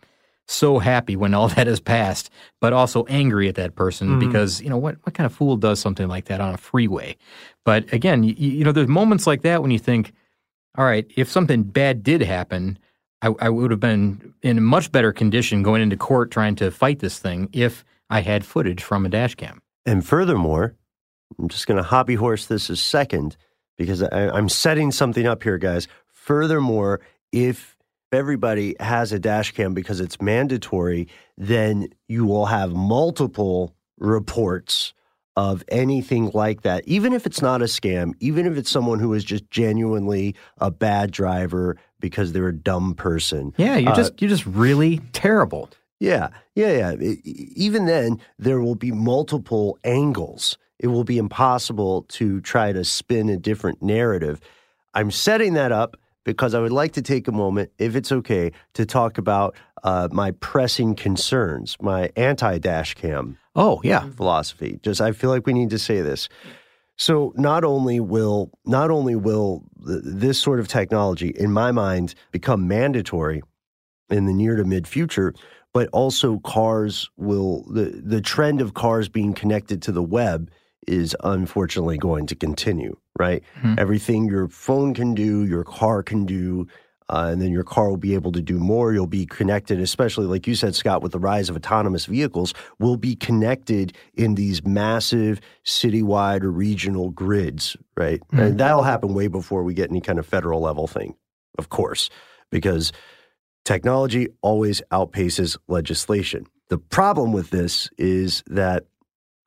so happy when all [LAUGHS] that is passed, but also angry at that person mm-hmm. because you know what what kind of fool does something like that on a freeway? But again, you, you know, there's moments like that when you think, all right, if something bad did happen, I, I would have been in much better condition going into court trying to fight this thing if I had footage from a dash cam. And furthermore, I'm just going to hobby horse this a second because I, I'm setting something up here, guys. Furthermore, if everybody has a dash cam because it's mandatory, then you will have multiple reports of anything like that, even if it's not a scam, even if it's someone who is just genuinely a bad driver because they're a dumb person. Yeah, you're Uh, just you're just really terrible. Yeah, yeah, yeah. Even then, there will be multiple angles. It will be impossible to try to spin a different narrative. I'm setting that up because I would like to take a moment, if it's okay, to talk about uh, my pressing concerns, my anti dash cam Oh yeah, philosophy. Just I feel like we need to say this. So not only will not only will th- this sort of technology, in my mind, become mandatory in the near to mid future, but also cars will the the trend of cars being connected to the web is unfortunately going to continue, right? Everything your phone can do, your car can do, uh, and then your car will be able to do more. You'll be connected, especially like you said, Scott, with the rise of autonomous vehicles, will be connected in these massive citywide or regional grids, right? And that'll happen way before we get any kind of federal level thing, of course, because technology always outpaces legislation. The problem with this is that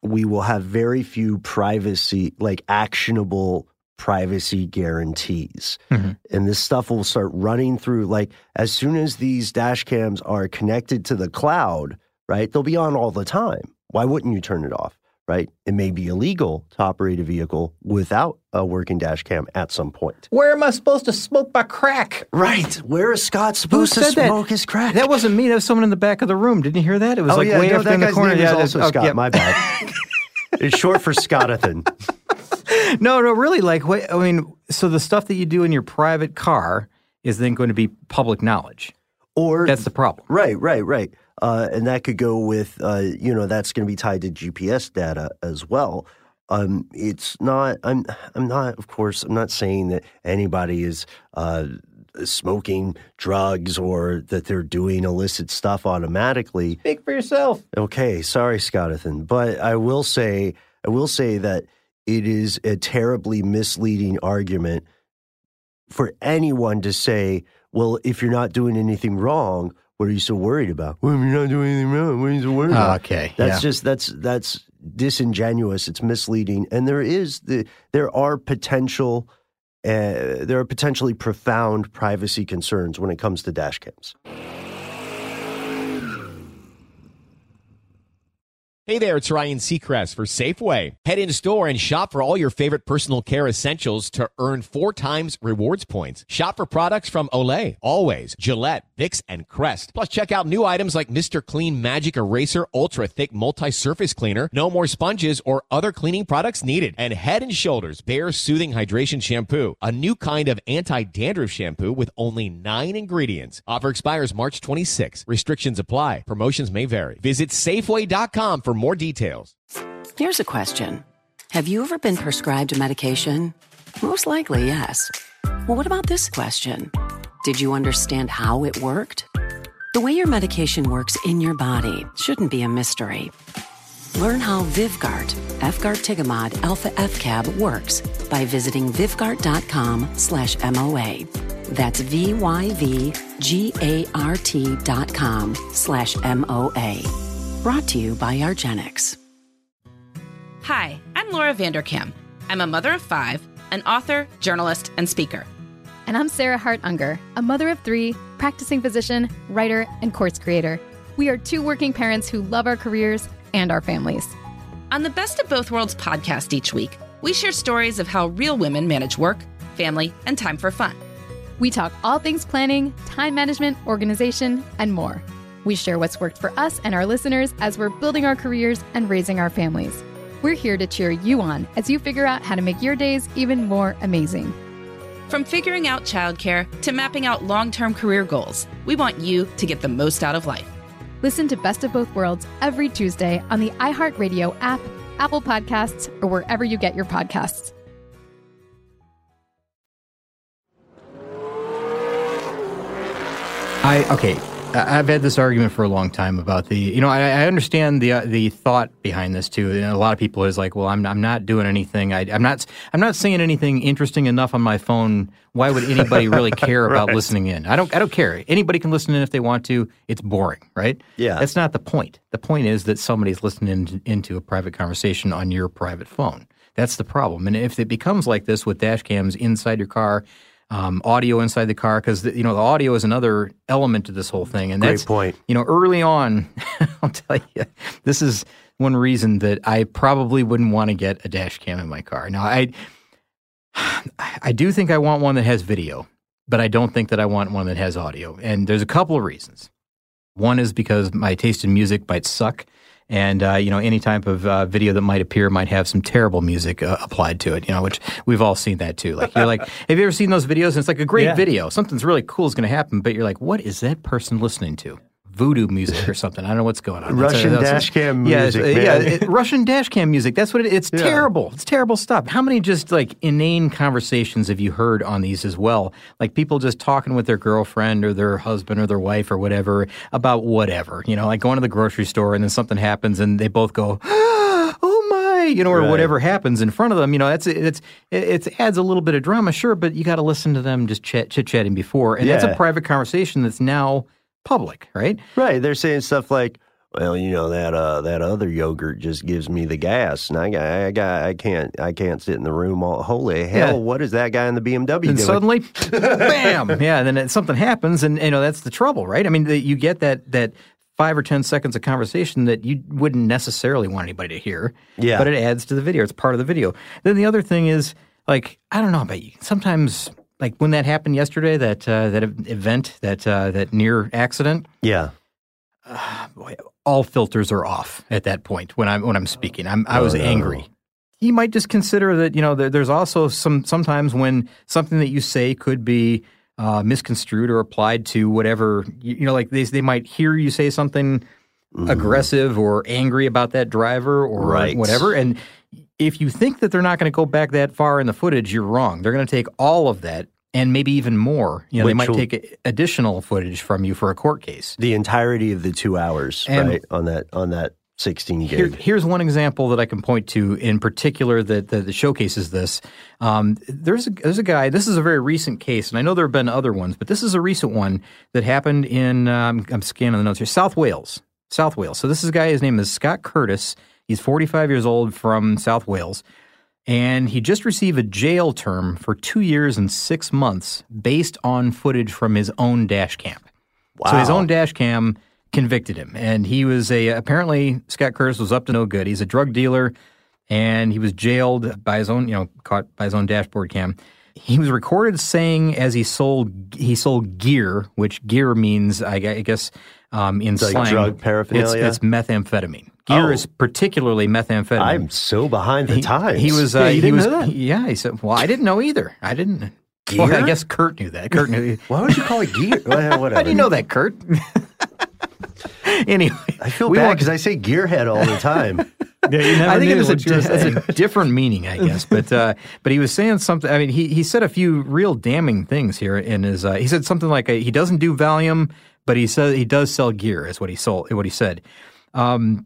we will have very few privacy, like actionable privacy guarantees. Mm-hmm. And this stuff will start running through, like, as soon as these dash cams are connected to the cloud, right, they'll be on all the time. Why wouldn't you turn it off, right? It may be illegal to operate a vehicle without a working dash cam at some point. Where am I supposed to smoke my crack? Right. Where is Scott supposed to said that? smoke his crack? That wasn't me. That was someone in the back of the room. Didn't you hear that? It was oh, like yeah, way no, up that in the guy's corner. name yeah, is also oh, Scott. yeah. My bad. [LAUGHS] it's short for Scottathan. [LAUGHS] No, no, really. Like, what, I mean, so the stuff that you do in your private car is then going to be public knowledge. Or That's the problem. Right, right, right. Uh, and that could go with, uh, you know, that's going to be tied to GPS data as well. Um, it's not. I'm. I'm not. Of course, I'm not saying that anybody is uh, smoking drugs or that they're doing illicit stuff automatically. Speak for yourself. Okay, sorry, Scottathan, but I will say, I will say that it is a terribly misleading argument for anyone to say, "Well, if you're not doing anything wrong, what are you so worried about?" Well, you're not doing anything wrong, what are you so worried about? Okay, That's yeah. just that's that's disingenuous. It's misleading, and there is the there are potential. Uh, there are potentially profound privacy concerns when it comes to dash cams. Hey there, it's Ryan Seacrest for Safeway. Head in store and shop for all your favorite personal care essentials to earn four times rewards points. Shop for products from Olay, Always, Gillette, Vicks, and Crest. Plus, check out new items like Mr. Clean Magic Eraser Ultra Thick Multi-Surface Cleaner, no more sponges or other cleaning products needed. And Head and Shoulders Bare Soothing Hydration Shampoo, a new kind of anti-dandruff shampoo with only nine ingredients. Offer expires March 26. Restrictions apply. Promotions may vary. Visit Safeway.com for more details. Here's a question Have you ever been prescribed a medication? Most likely, yes. Well, what about this question? Did you understand how it worked? The way your medication works in your body shouldn't be a mystery. Learn how Vyvgart, Efgartigimod alfa-fcab works by visiting vyvgart.com slash MOA. That's V-Y-V-G-A-R-T dot com slash M-O-A. Brought to you by argenx. Hi, I'm Laura Vanderkam. I'm a mother of five, an author, journalist, and speaker. And I'm Sarah Hart Unger, a mother of three, practicing physician, writer, and course creator. We are two working parents who love our careers and our families. On the Best of Both Worlds podcast each week, we share stories of how real women manage work, family, and time for fun. We talk all things planning, time management, organization, and more. We share what's worked for us and our listeners as we're building our careers and raising our families. We're here to cheer you on as you figure out how to make your days even more amazing. From figuring out childcare to mapping out long term career goals, we want you to get the most out of life. Listen to Best of Both Worlds every Tuesday on the iHeartRadio app, Apple Podcasts, or wherever you get your podcasts. I okay. I've had this argument for a long time about the. You know, I, I understand the uh, the thought behind this too. And a lot of people is like, well, I'm I'm not doing anything. I, I'm not I'm not saying anything interesting enough on my phone. Why would anybody really [LAUGHS] care about Right. listening in? I don't I don't care. Anybody can listen in if they want to. It's boring, right? Yeah. That's not the point. The point is that somebody's listening in- into a private conversation on your private phone. That's the problem. And if it becomes like this with dash cams inside your car, um, audio inside the car, because you know the audio is another element to this whole thing. And Great that's point. You know, early on, [LAUGHS] I'll tell you, this is one reason that I probably wouldn't want to get a dash cam in my car. Now, I [SIGHS] I do think I want one that has video, but I don't think that I want one that has audio. And there's a couple of reasons. One is because my taste in music might suck, and uh, you know any type of uh, video that might appear might have some terrible music uh, applied to it. You know, which we've all seen that too. Like you're like, [LAUGHS] have you ever seen those videos? And it's like a great Yeah. video, something's really cool is going to happen, but you're like, what is that person listening to? Voodoo music or something. I don't know what's going on. Russian That's- dash cam yeah, music, yeah, man. it- Russian dash cam music. That's what it, it's Yeah. terrible. It's terrible stuff. How many just like inane conversations have you heard on these as well? Like people just talking with their girlfriend or their husband or their wife or whatever about whatever. You know, like going to the grocery store and then something happens and they both go, [GASPS] "Oh my," you know, or Right. whatever happens in front of them. You know, that's it's it, it adds a little bit of drama, sure, but you got to listen to them just chit chatting before, and that's a private conversation that's now public, right? Right. They're saying stuff like, "Well, you know that uh, that other yogurt just gives me the gas, and I got, I got, I can't, I can't sit in the room all. Holy hell, Yeah. what is that guy in the BMW and doing?" suddenly, [LAUGHS] bam! Yeah, and then it, something happens, and you know that's the trouble, right? I mean, the, you get that that five or ten seconds of conversation that you wouldn't necessarily want anybody to hear. Yeah. but it adds to the video. It's part of the video. Then the other thing is, like, I don't know about you. Sometimes, like when that happened yesterday, that uh, that event, that uh, that near accident, yeah, boy, all filters are off at that point when I'm when I'm speaking. I'm I Oh, was no. angry. You might just consider that you know there, there's also some sometimes when something that you say could be uh, misconstrued or applied to whatever you, you know like they they might hear you say something aggressive or angry about that driver or Mm-hmm. Right. whatever and if you think that they're not going to go back that far in the footage you're wrong they're going to take all of that and maybe even more you know they might will- take additional footage from you for a court case the entirety of the two hours, And- right on that on that sixteen gig. Here, here's one example that I can point to in particular that, that, that showcases this. Um, there's a, there's a guy. This is a very recent case, and I know there have been other ones, but this is a recent one that happened in. Um, I'm scanning the notes here. South Wales, South Wales. So this is a guy. His name is Scott Curtis. He's 45 years old from South Wales, and he just received a jail term for two years and six months based on footage from his own dash cam. So his own dash cam convicted him, and he was a apparently Scott Curtis was up to no good. He's a drug dealer, and he was jailed by his own, you know, caught by his own dashboard cam. He was recorded saying as he sold he sold gear, which gear means I guess um, in like slang, drug paraphernalia? It's, it's methamphamine. Gear Oh. is particularly methamphetamine. I'm so behind the he, times. He was. Uh, Yeah, he was. Yeah, he said. Well, I didn't know either. I didn't. Well, I guess Kurt knew that. Kurt knew. [LAUGHS] Why would you call it gear? Well, [LAUGHS] whatever. How do you know that, Kurt? [LAUGHS] anyway, I feel bad because I say gearhead all the time. Yeah, you never I think it was a, what you were di- a [LAUGHS] different meaning, I guess. But uh, but he was saying something. I mean, he he said a few real damning things here in his. Uh, he said something like uh, he doesn't do Valium, but he said he does sell gear. Is what he sold. What he said. Um,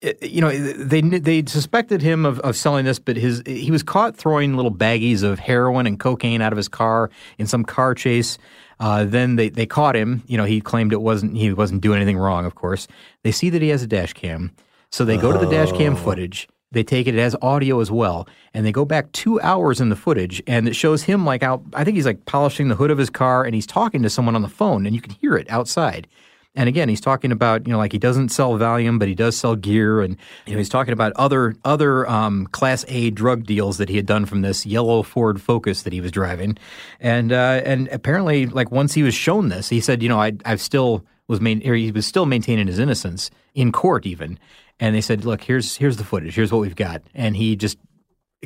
it- you know, they they suspected him of, of selling this, but his he was caught throwing little baggies of heroin and cocaine out of his car in some car chase. Uh, then they, they caught him. You know, he claimed it wasn't he wasn't doing anything wrong. Of course, they see that he has a dash cam, so they go to the dash cam footage. They take it, it has audio as well, and they go back two hours in the footage, and it shows him like out. I think he's like polishing the hood of his car, and he's talking to someone on the phone, and you can hear it outside. And again, he's talking about you know like he doesn't sell Valium, but he does sell gear, and you know he's talking about other other um, Class A drug deals that he had done from this yellow Ford Focus that he was driving, and uh, and apparently like once he was shown this, he said you know I I still was main or he was still maintaining his innocence in court even, and they said look here's here's the footage, here's what we've got, and he just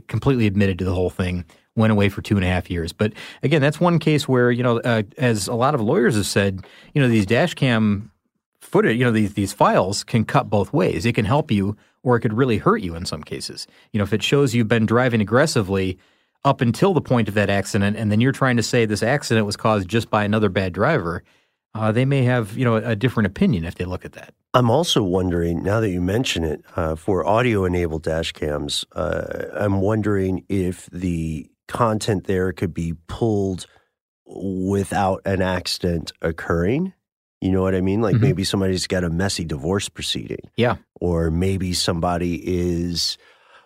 completely admitted to the whole thing. Went away for two and a half years. But again, that's one case where you know, uh, as a lot of lawyers have said, you know, these dash cam footage, you know, these these files can cut both ways. It can help you, or it could really hurt you in some cases. You know, if it shows you've been driving aggressively up until the point of that accident, and then you're trying to say this accident was caused just by another bad driver, uh, they may have you know a different opinion if they look at that. I'm also wondering, now that you mention it, uh, for audio enabled dash cams, uh, I'm wondering if the content there could be pulled without an accident occurring. You know what I mean? Like Mhm. maybe somebody's got a messy divorce proceeding, Yeah. or maybe somebody is.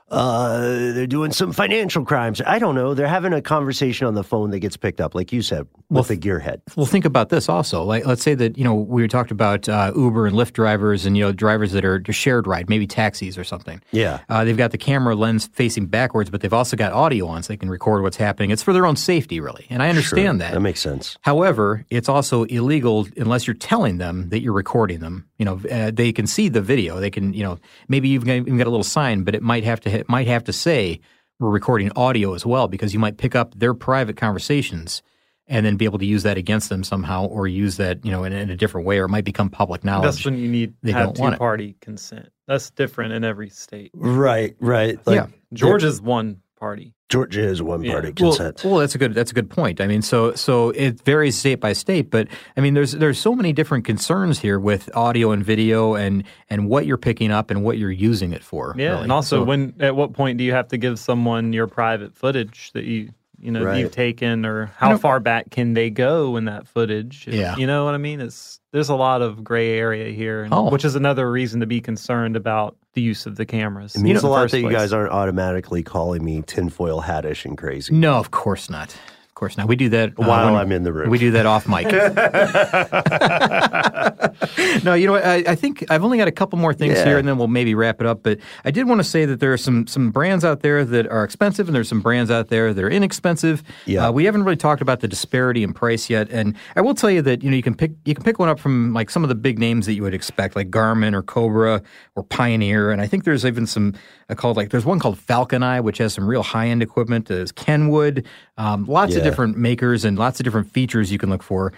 Uh, they're doing some financial crimes. I don't know. They're having a conversation on the phone that gets picked up, like you said, Well, with the gearhead. Well, think about this also. Like, let's say that you know we talked about uh, Uber and Lyft drivers, and you know drivers that are shared ride, maybe taxis or something. Yeah. Uh, they've got the camera lens facing backwards, but they've also got audio on, so they can record what's happening. It's for their own safety, really, and I understand Sure. that. That makes sense. However, it's also illegal unless you're telling them that you're recording them. You know, uh, they can see the video. They can, you know, maybe you've got, even got a little sign, but it might have to it might have to say we're recording audio as well because you might pick up their private conversations and then be able to use that against them somehow, or use that you know in, in a different way, or it might become public knowledge. That's when you need they have don't want two it. party consent. That's different in every state. Right, right. Like, Yeah. Georgia's one party. Georgia is one Yeah. party Well, consent. well, that's a good that's a good point. I mean, so so it varies state by state, but I mean, there's there's so many different concerns here with audio and video and and what you're picking up and what you're using it for. Yeah, really. and also So- when at what point do you have to give someone your private footage that you you know Right. you've taken, or how know- far back can they go in that footage? Yeah. you know what I mean. It's there's a lot of gray area here, and, Oh. which is another reason to be concerned about the use of the cameras. it means in a the lot first that you guys aren't automatically calling me tinfoil hattish and crazy. no, of course not. Of course not. We do that uh, While when- I'm in the room. We do that off mic. [LAUGHS] no, you know what? I, I think I've only got a couple more things Yeah. here, and then we'll maybe wrap it up. But I did want to say that there are some some brands out there that are expensive, and there's some brands out there that are inexpensive. Yeah. Uh, we haven't really talked about the disparity in price yet, and I will tell you that you know you can pick you can pick one up from like some of the big names that you would expect, like Garmin or Cobra or Pioneer, and I think there's even some called like there's one called Falcon Eye, which has some real high end equipment. There's Kenwood, um, lots of different makers and lots of different features you can look for.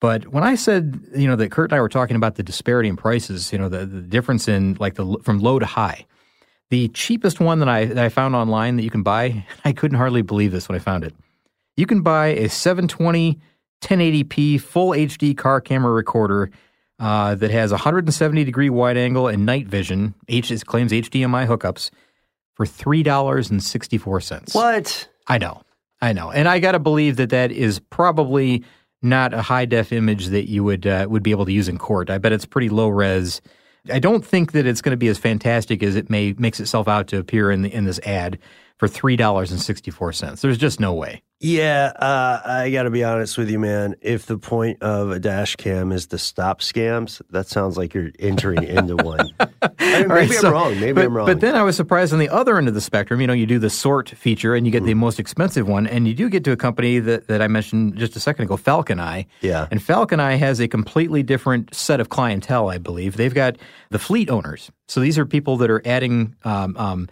But when I said, you know, that Kurt and I were talking about the disparity in prices, you know, the, the difference in like the from low to high, the cheapest one that I that I found online that you can buy, [LAUGHS] I couldn't hardly believe this when I found it. You can buy a 720 1080p full HD car camera recorder uh, that has 170 degree wide angle and night vision. H it claims HDMI hookups for three dollars and sixty four cents. What? I know, I know, and I got to believe that that is probably not a high def image that you would uh, would be able to use in court. I bet it's pretty low res. I don't think that it's going to be as fantastic as it may makes itself out to appear in the, in this ad for three dollars and sixty four cents. There's just no way. Yeah, uh, I got to be honest with you, man. If the point of a dash cam is to stop scams, that sounds like you're entering into one. [LAUGHS] I mean, maybe right, I'm so- wrong. Maybe but, I'm wrong. But then I was surprised on the other end of the spectrum. You know, you do the sort feature and you get the most expensive one, and you do get to a company that, that I mentioned just a second ago, Falcon Eye. Yeah. And Falcon Eye has a completely different set of clientele, I believe. They've got the fleet owners. So these are people that are adding um, um,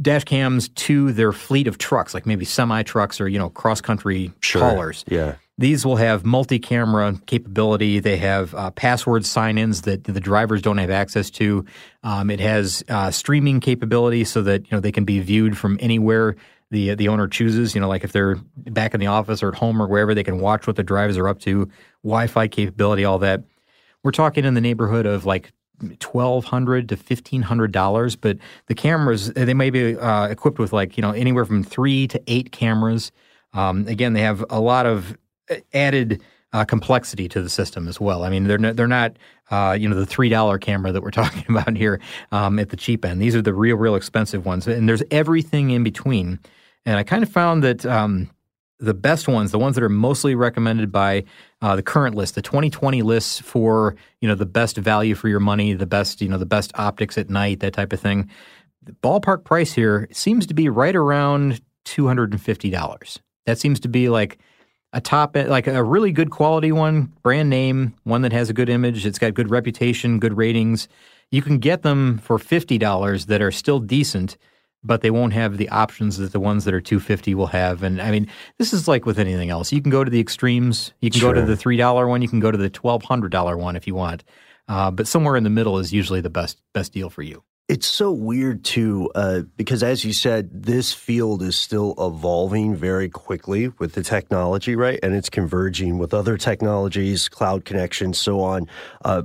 dash cams to their fleet of trucks, like maybe semi trucks or, you know, cross country Sure. haulers. Yeah. These will have multi-camera capability. They have uh, password sign-ins that the drivers don't have access to. Um, it has uh, streaming capability so that you know they can be viewed from anywhere the the owner chooses. You know, like if they're back in the office or at home or wherever, they can watch what the drivers are up to. Wi-Fi capability, all that. We're talking in the neighborhood of like twelve hundred to fifteen hundred dollars, but the cameras they may be uh, equipped with like you know anywhere from three to eight cameras. Um, again, they have a lot of added uh, complexity to the system as well. I mean, they're not, they're not uh, you know the three dollar camera that we're [LAUGHS] talking about here um, at the cheap end. These are the real, real expensive ones, and there's everything in between. And I kind of found that um, the best ones, the ones that are mostly recommended by uh, the current list, the 2020 lists for you know the best value for your money, the best you know the best optics at night, that type of thing. The ballpark price here seems to be right around two hundred and fifty dollars. That seems to be like a top like a really good quality one, brand name, one that has a good image, it's got good reputation, good ratings. You can get them for fifty dollars that are still decent, but they won't have the options that the ones that are two fifty will have. And I mean, this is like with anything else. You can go to the extremes. You can go to the three dollar one. You can go to the twelve hundred dollar one if you want. Uh, but somewhere in the middle is usually the best best deal for you. It's so weird too, uh, because as you said, this field is still evolving very quickly with the technology, right? And it's converging with other technologies, cloud connections, so on. Uh,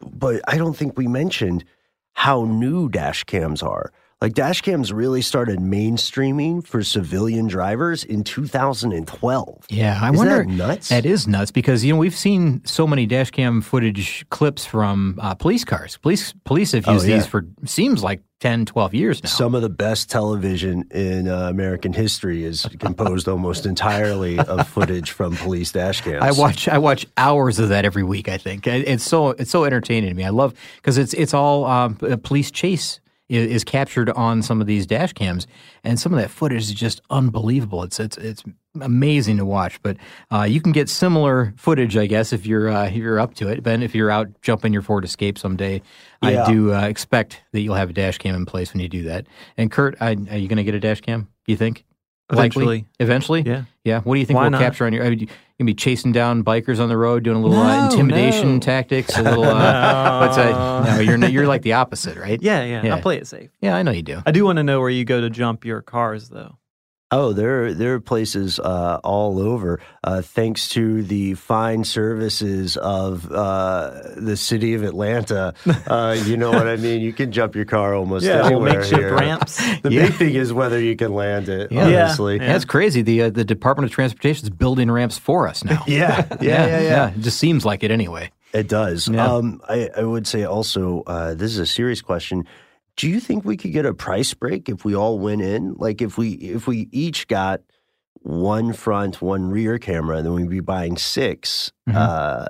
but I don't think we mentioned how new dash cams are. Like dash cams really started mainstreaming for civilian drivers in 2012. Yeah, I Isn't wonder. that nuts? That is nuts because you know we've seen so many dash cam footage clips from uh, police cars. Police police have Oh, used yeah. these for seems like 10, 12 years now. Some of the best television in uh, American history is [LAUGHS] composed almost entirely of footage from police dash cams. I watch I watch hours of that every week. I think it's so it's so entertaining to me. I love because it's it's all um, police chase is, is captured on some of these dash cams, and some of that footage is just unbelievable. It's it's it's amazing to watch. But uh, you can get similar footage, I guess, if you're uh, if you're up to it. Ben, if you're out jumping your Ford Escape someday, Yeah. I do uh, expect that you'll have a dash cam in place when you do that. And Kurt, I, are you going to get a dash cam? Do you think? Likely? Eventually. Eventually? Yeah. Yeah. What do you think Why we'll not? capture on your? I mean, you gonna be chasing down bikers on the road, doing a little uh, No, intimidation no. tactics, a little. Uh, [LAUGHS] what's uh, no, you're you're like the opposite, right? Yeah, yeah, Yeah. I play it safe. Yeah, I know you do. I do want to know where you go to jump your cars, though. Oh, there there are places uh, all over. Uh, thanks to the fine services of uh, the city of Atlanta, uh, you know what I mean. You can jump your car almost Yeah, anywhere makeshift here. ramps. The Yeah. big [LAUGHS] thing is whether you can land it. Yeah. Yeah. Honestly, Yeah, it's crazy. The uh, the Department of Transportation is building ramps for us now. [LAUGHS] [LAUGHS] yeah, yeah, yeah, yeah. It just seems like it anyway. It does. Yeah. Um, I, I would say also, uh, this is a serious question. Do you think we could get a price break if we all went in? Like if we if we each got one front, one rear camera, then we'd be buying 6 Mhm. Uh,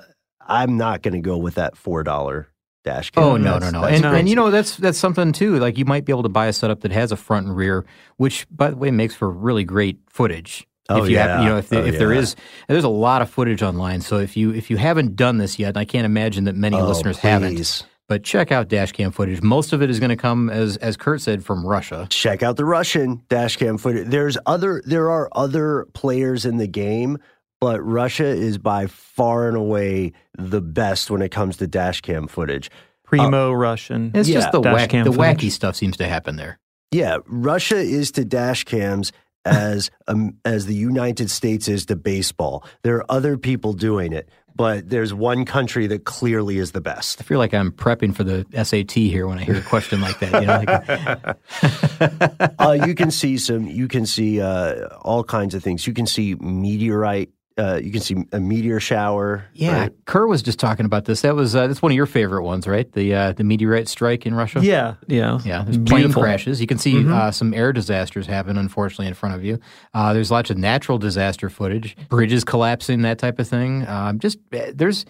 I'm not going to go with that four dollar dash cam. Oh no, no, That's- no, that's and, and you know that's that's something too. Like you might be able to buy a setup that has a front and rear, which by the way makes for really great footage. Oh, if you have, you know, if, the, Oh, if there yeah. is, there's a lot of footage online. So if you if you haven't done this yet, and I can't imagine that many Oh, listeners haven't, please. But check out dash cam footage. Most of it is going to come as as Kurt said from Russia. check out the Russian dash cam footage. There's other there are other players in the game, but Russia is by far and away the best when it comes to dash cam footage. Primo Russian. It's Yeah, just the dash wack, cam the footage. wacky stuff seems to happen there. Yeah, Russia is to dash cams [LAUGHS] as um, as the United States is to baseball. There are other people doing it, but there's one country that clearly is the best. I feel like I'm prepping for the SAT here when I hear a question like that. You know, like, [LAUGHS] uh, you can see some. You can see uh, all kinds of things. You can see meteorite. Uh, you can see a meteor shower. yeah, right? Kurt was just talking about this. That was uh, that's one of your favorite ones, right? The uh, the meteorite strike in Russia. Yeah, yeah. Yeah, there's plane Beautiful. crashes. You can see uh, some air disasters happen, unfortunately, in front of you. Uh, there's lots of natural disaster footage, bridges collapsing, that type of thing. Um, just uh, there's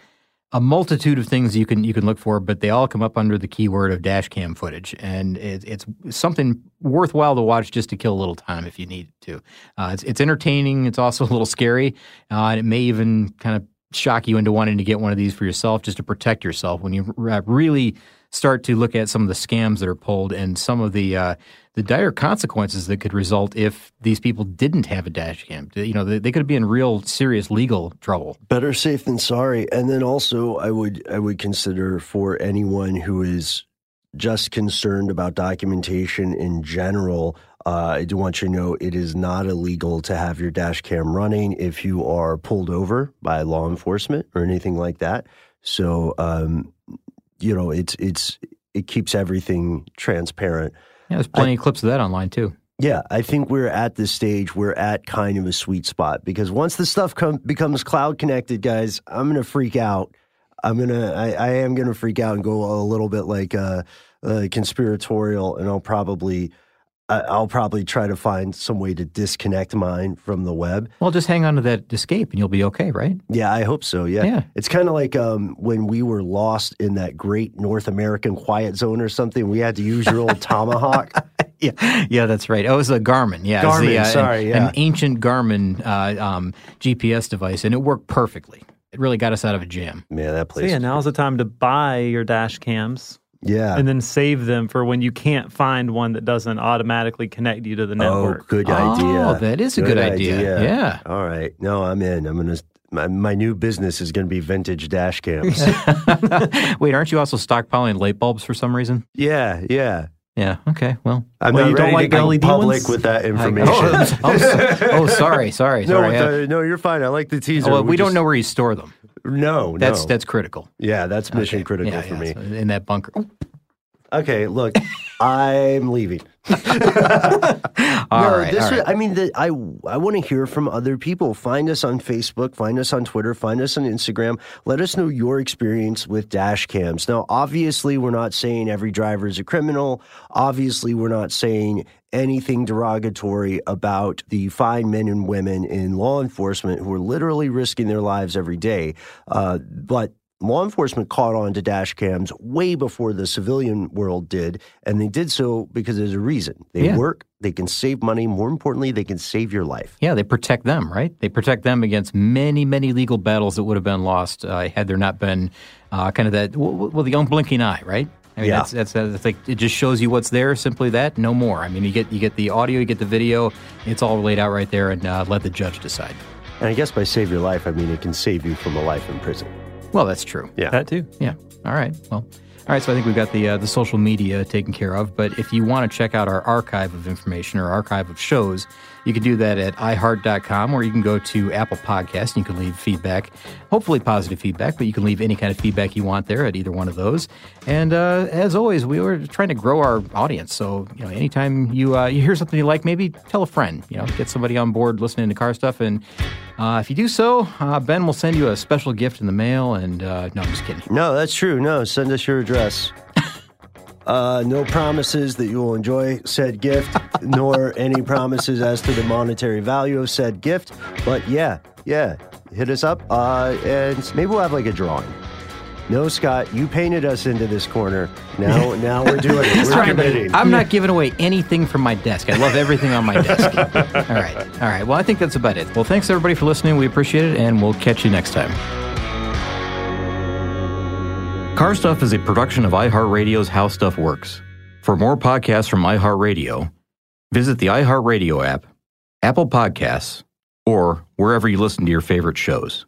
a multitude of things you can you can look for, but they all come up under the keyword of dash cam footage, and it, it's something worthwhile to watch just to kill a little time if you need to. Uh, it's, it's entertaining. It's also a little scary, uh, and it may even kind of shock you into wanting to get one of these for yourself just to protect yourself when you really start to look at some of the scams that are pulled and some of the uh, the dire consequences that could result if these people didn't have a dash cam. You know, they, they could be in real serious legal trouble. Better safe than sorry. And then also, I would I would consider for anyone who is just concerned about documentation in general. Uh, I do want you to know it is not illegal to have your dash cam running if you are pulled over by law enforcement or anything like that. So, um, you know, it's it's it keeps everything transparent. Yeah, there's plenty of clips of that online too. Yeah, I think we're at this stage. We're at kind of a sweet spot because once the stuff com- becomes cloud connected, guys, I'm gonna freak out. I'm gonna, I, I am gonna freak out and go a little bit like uh, uh, conspiratorial, and I'll probably, I, I'll probably try to find some way to disconnect mine from the web. Well, just hang on to that escape and you'll be okay, right? Yeah, I hope so. Yeah, Yeah. it's kind of like um, when we were lost in that great North American quiet zone or something. We had to use your old tomahawk. [LAUGHS] Yeah, yeah, that's right. Oh, it was a Garmin. Yeah, Garmin, the, uh, sorry, an, yeah. an ancient Garmin uh, um, GPS device, and it worked perfectly. It really got us out of a jam. Yeah, that So place. yeah, now's the time to buy your dash cams yeah. and then save them for when you can't find one that doesn't automatically connect you to the network. Oh, good idea. Oh, that is a good idea. Yeah. All right. No, I'm in. I'm gonna. My, my new business is going to be vintage dash cams. [LAUGHS] Wait, aren't you also stockpiling light bulbs for some reason? yeah, yeah. Yeah. Okay. Well. I'm Well, not you don't ready like to go LED public ones? with that I- information. oh, oh, so- oh, sorry, sorry, [LAUGHS] no, sorry. Uh, the- no, you're fine. I like the teaser. well, we, don't just- know where you store them. No, That's no. that's critical. yeah, that's mission Okay. critical Yeah, for yeah, me. so in that bunker. Okay, look, I'm leaving. [LAUGHS] [LAUGHS] All no, right, this all was- I mean, the, I I want to hear from other people. Find us on Facebook, find us on Twitter, find us on Instagram. Let us know your experience with dash cams. Now, obviously, we're not saying every driver is a criminal. Obviously, we're not saying anything derogatory about the fine men and women in law enforcement who are literally risking their lives every day. Uh, but law enforcement caught on to dash cams way before the civilian world did, and they did so because there's a reason. They Yeah. work, they can save money. More importantly, they can save your life. Yeah, they protect them, right? They protect them against many, many legal battles that would have been lost uh, had there not been uh, kind of that, well, well, the unblinking eye, right? I mean, Yeah. that's, that's that's like it just shows you what's there. Simply that, no more. I mean, you get you get the audio, you get the video. It's all laid out right there, and uh, let the judge decide. And I guess by save your life, I mean it can save you from a life in prison. Well, that's true. Yeah. That too. Yeah. All right. Well. All right, so I think we've got the uh, the social media taken care of. But if you want to check out our archive of information or archive of shows, you can do that at iHeart.com, or you can go to Apple Podcasts and you can leave feedback, hopefully positive feedback, but you can leave any kind of feedback you want there at either one of those. And uh, as always, we were trying to grow our audience. So you know, anytime you uh, you hear something you like, maybe tell a friend. You know, get somebody on board listening to car stuff. And uh, if you do so, uh, Ben will send you a special gift in the mail. And uh, no, I'm just kidding. No, that's true. No, send us your address. [LAUGHS] Uh, no promises that you will enjoy said gift, nor any promises as to the monetary value of said gift. But yeah, yeah, hit us up, uh, and maybe we'll have like a drawing. No, Scott, you painted us into this corner. Now, [LAUGHS] now we're doing it. We're committing. I'm not giving away anything from my desk. I love everything on my desk. all right. All right. Well, I think that's about it. Well, thanks everybody for listening. We appreciate it, and we'll catch you next time. Car Stuff is a production of iHeartRadio's How Stuff Works. For more podcasts from iHeartRadio, visit the iHeartRadio app, Apple Podcasts, or wherever you listen to your favorite shows.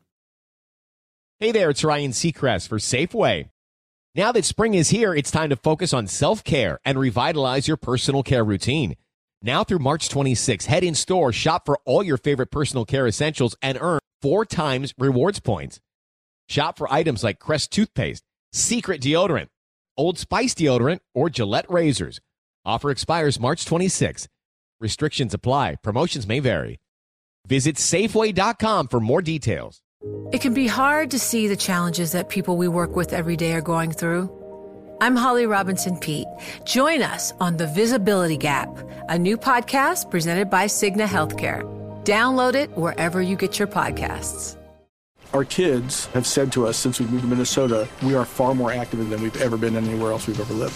Hey there, it's Ryan Seacrest for Safeway. Now that spring is here, it's time to focus on self care and revitalize your personal care routine. Now through March 26, head in store, shop for all your favorite personal care essentials, and earn four times rewards points. Shop for items like Crest toothpaste, Secret deodorant, Old Spice deodorant, or Gillette razors. Offer expires March 26. Restrictions apply. Promotions may vary. Visit Safeway.com for more details. It can be hard to see the challenges that people we work with every day are going through. I'm Holly Robinson Peete. Join us on The Visibility Gap, a new podcast presented by Cigna Healthcare. Download it wherever you get your podcasts. Our kids have said to us since we moved to Minnesota, we are far more active than we've ever been anywhere else we've ever lived.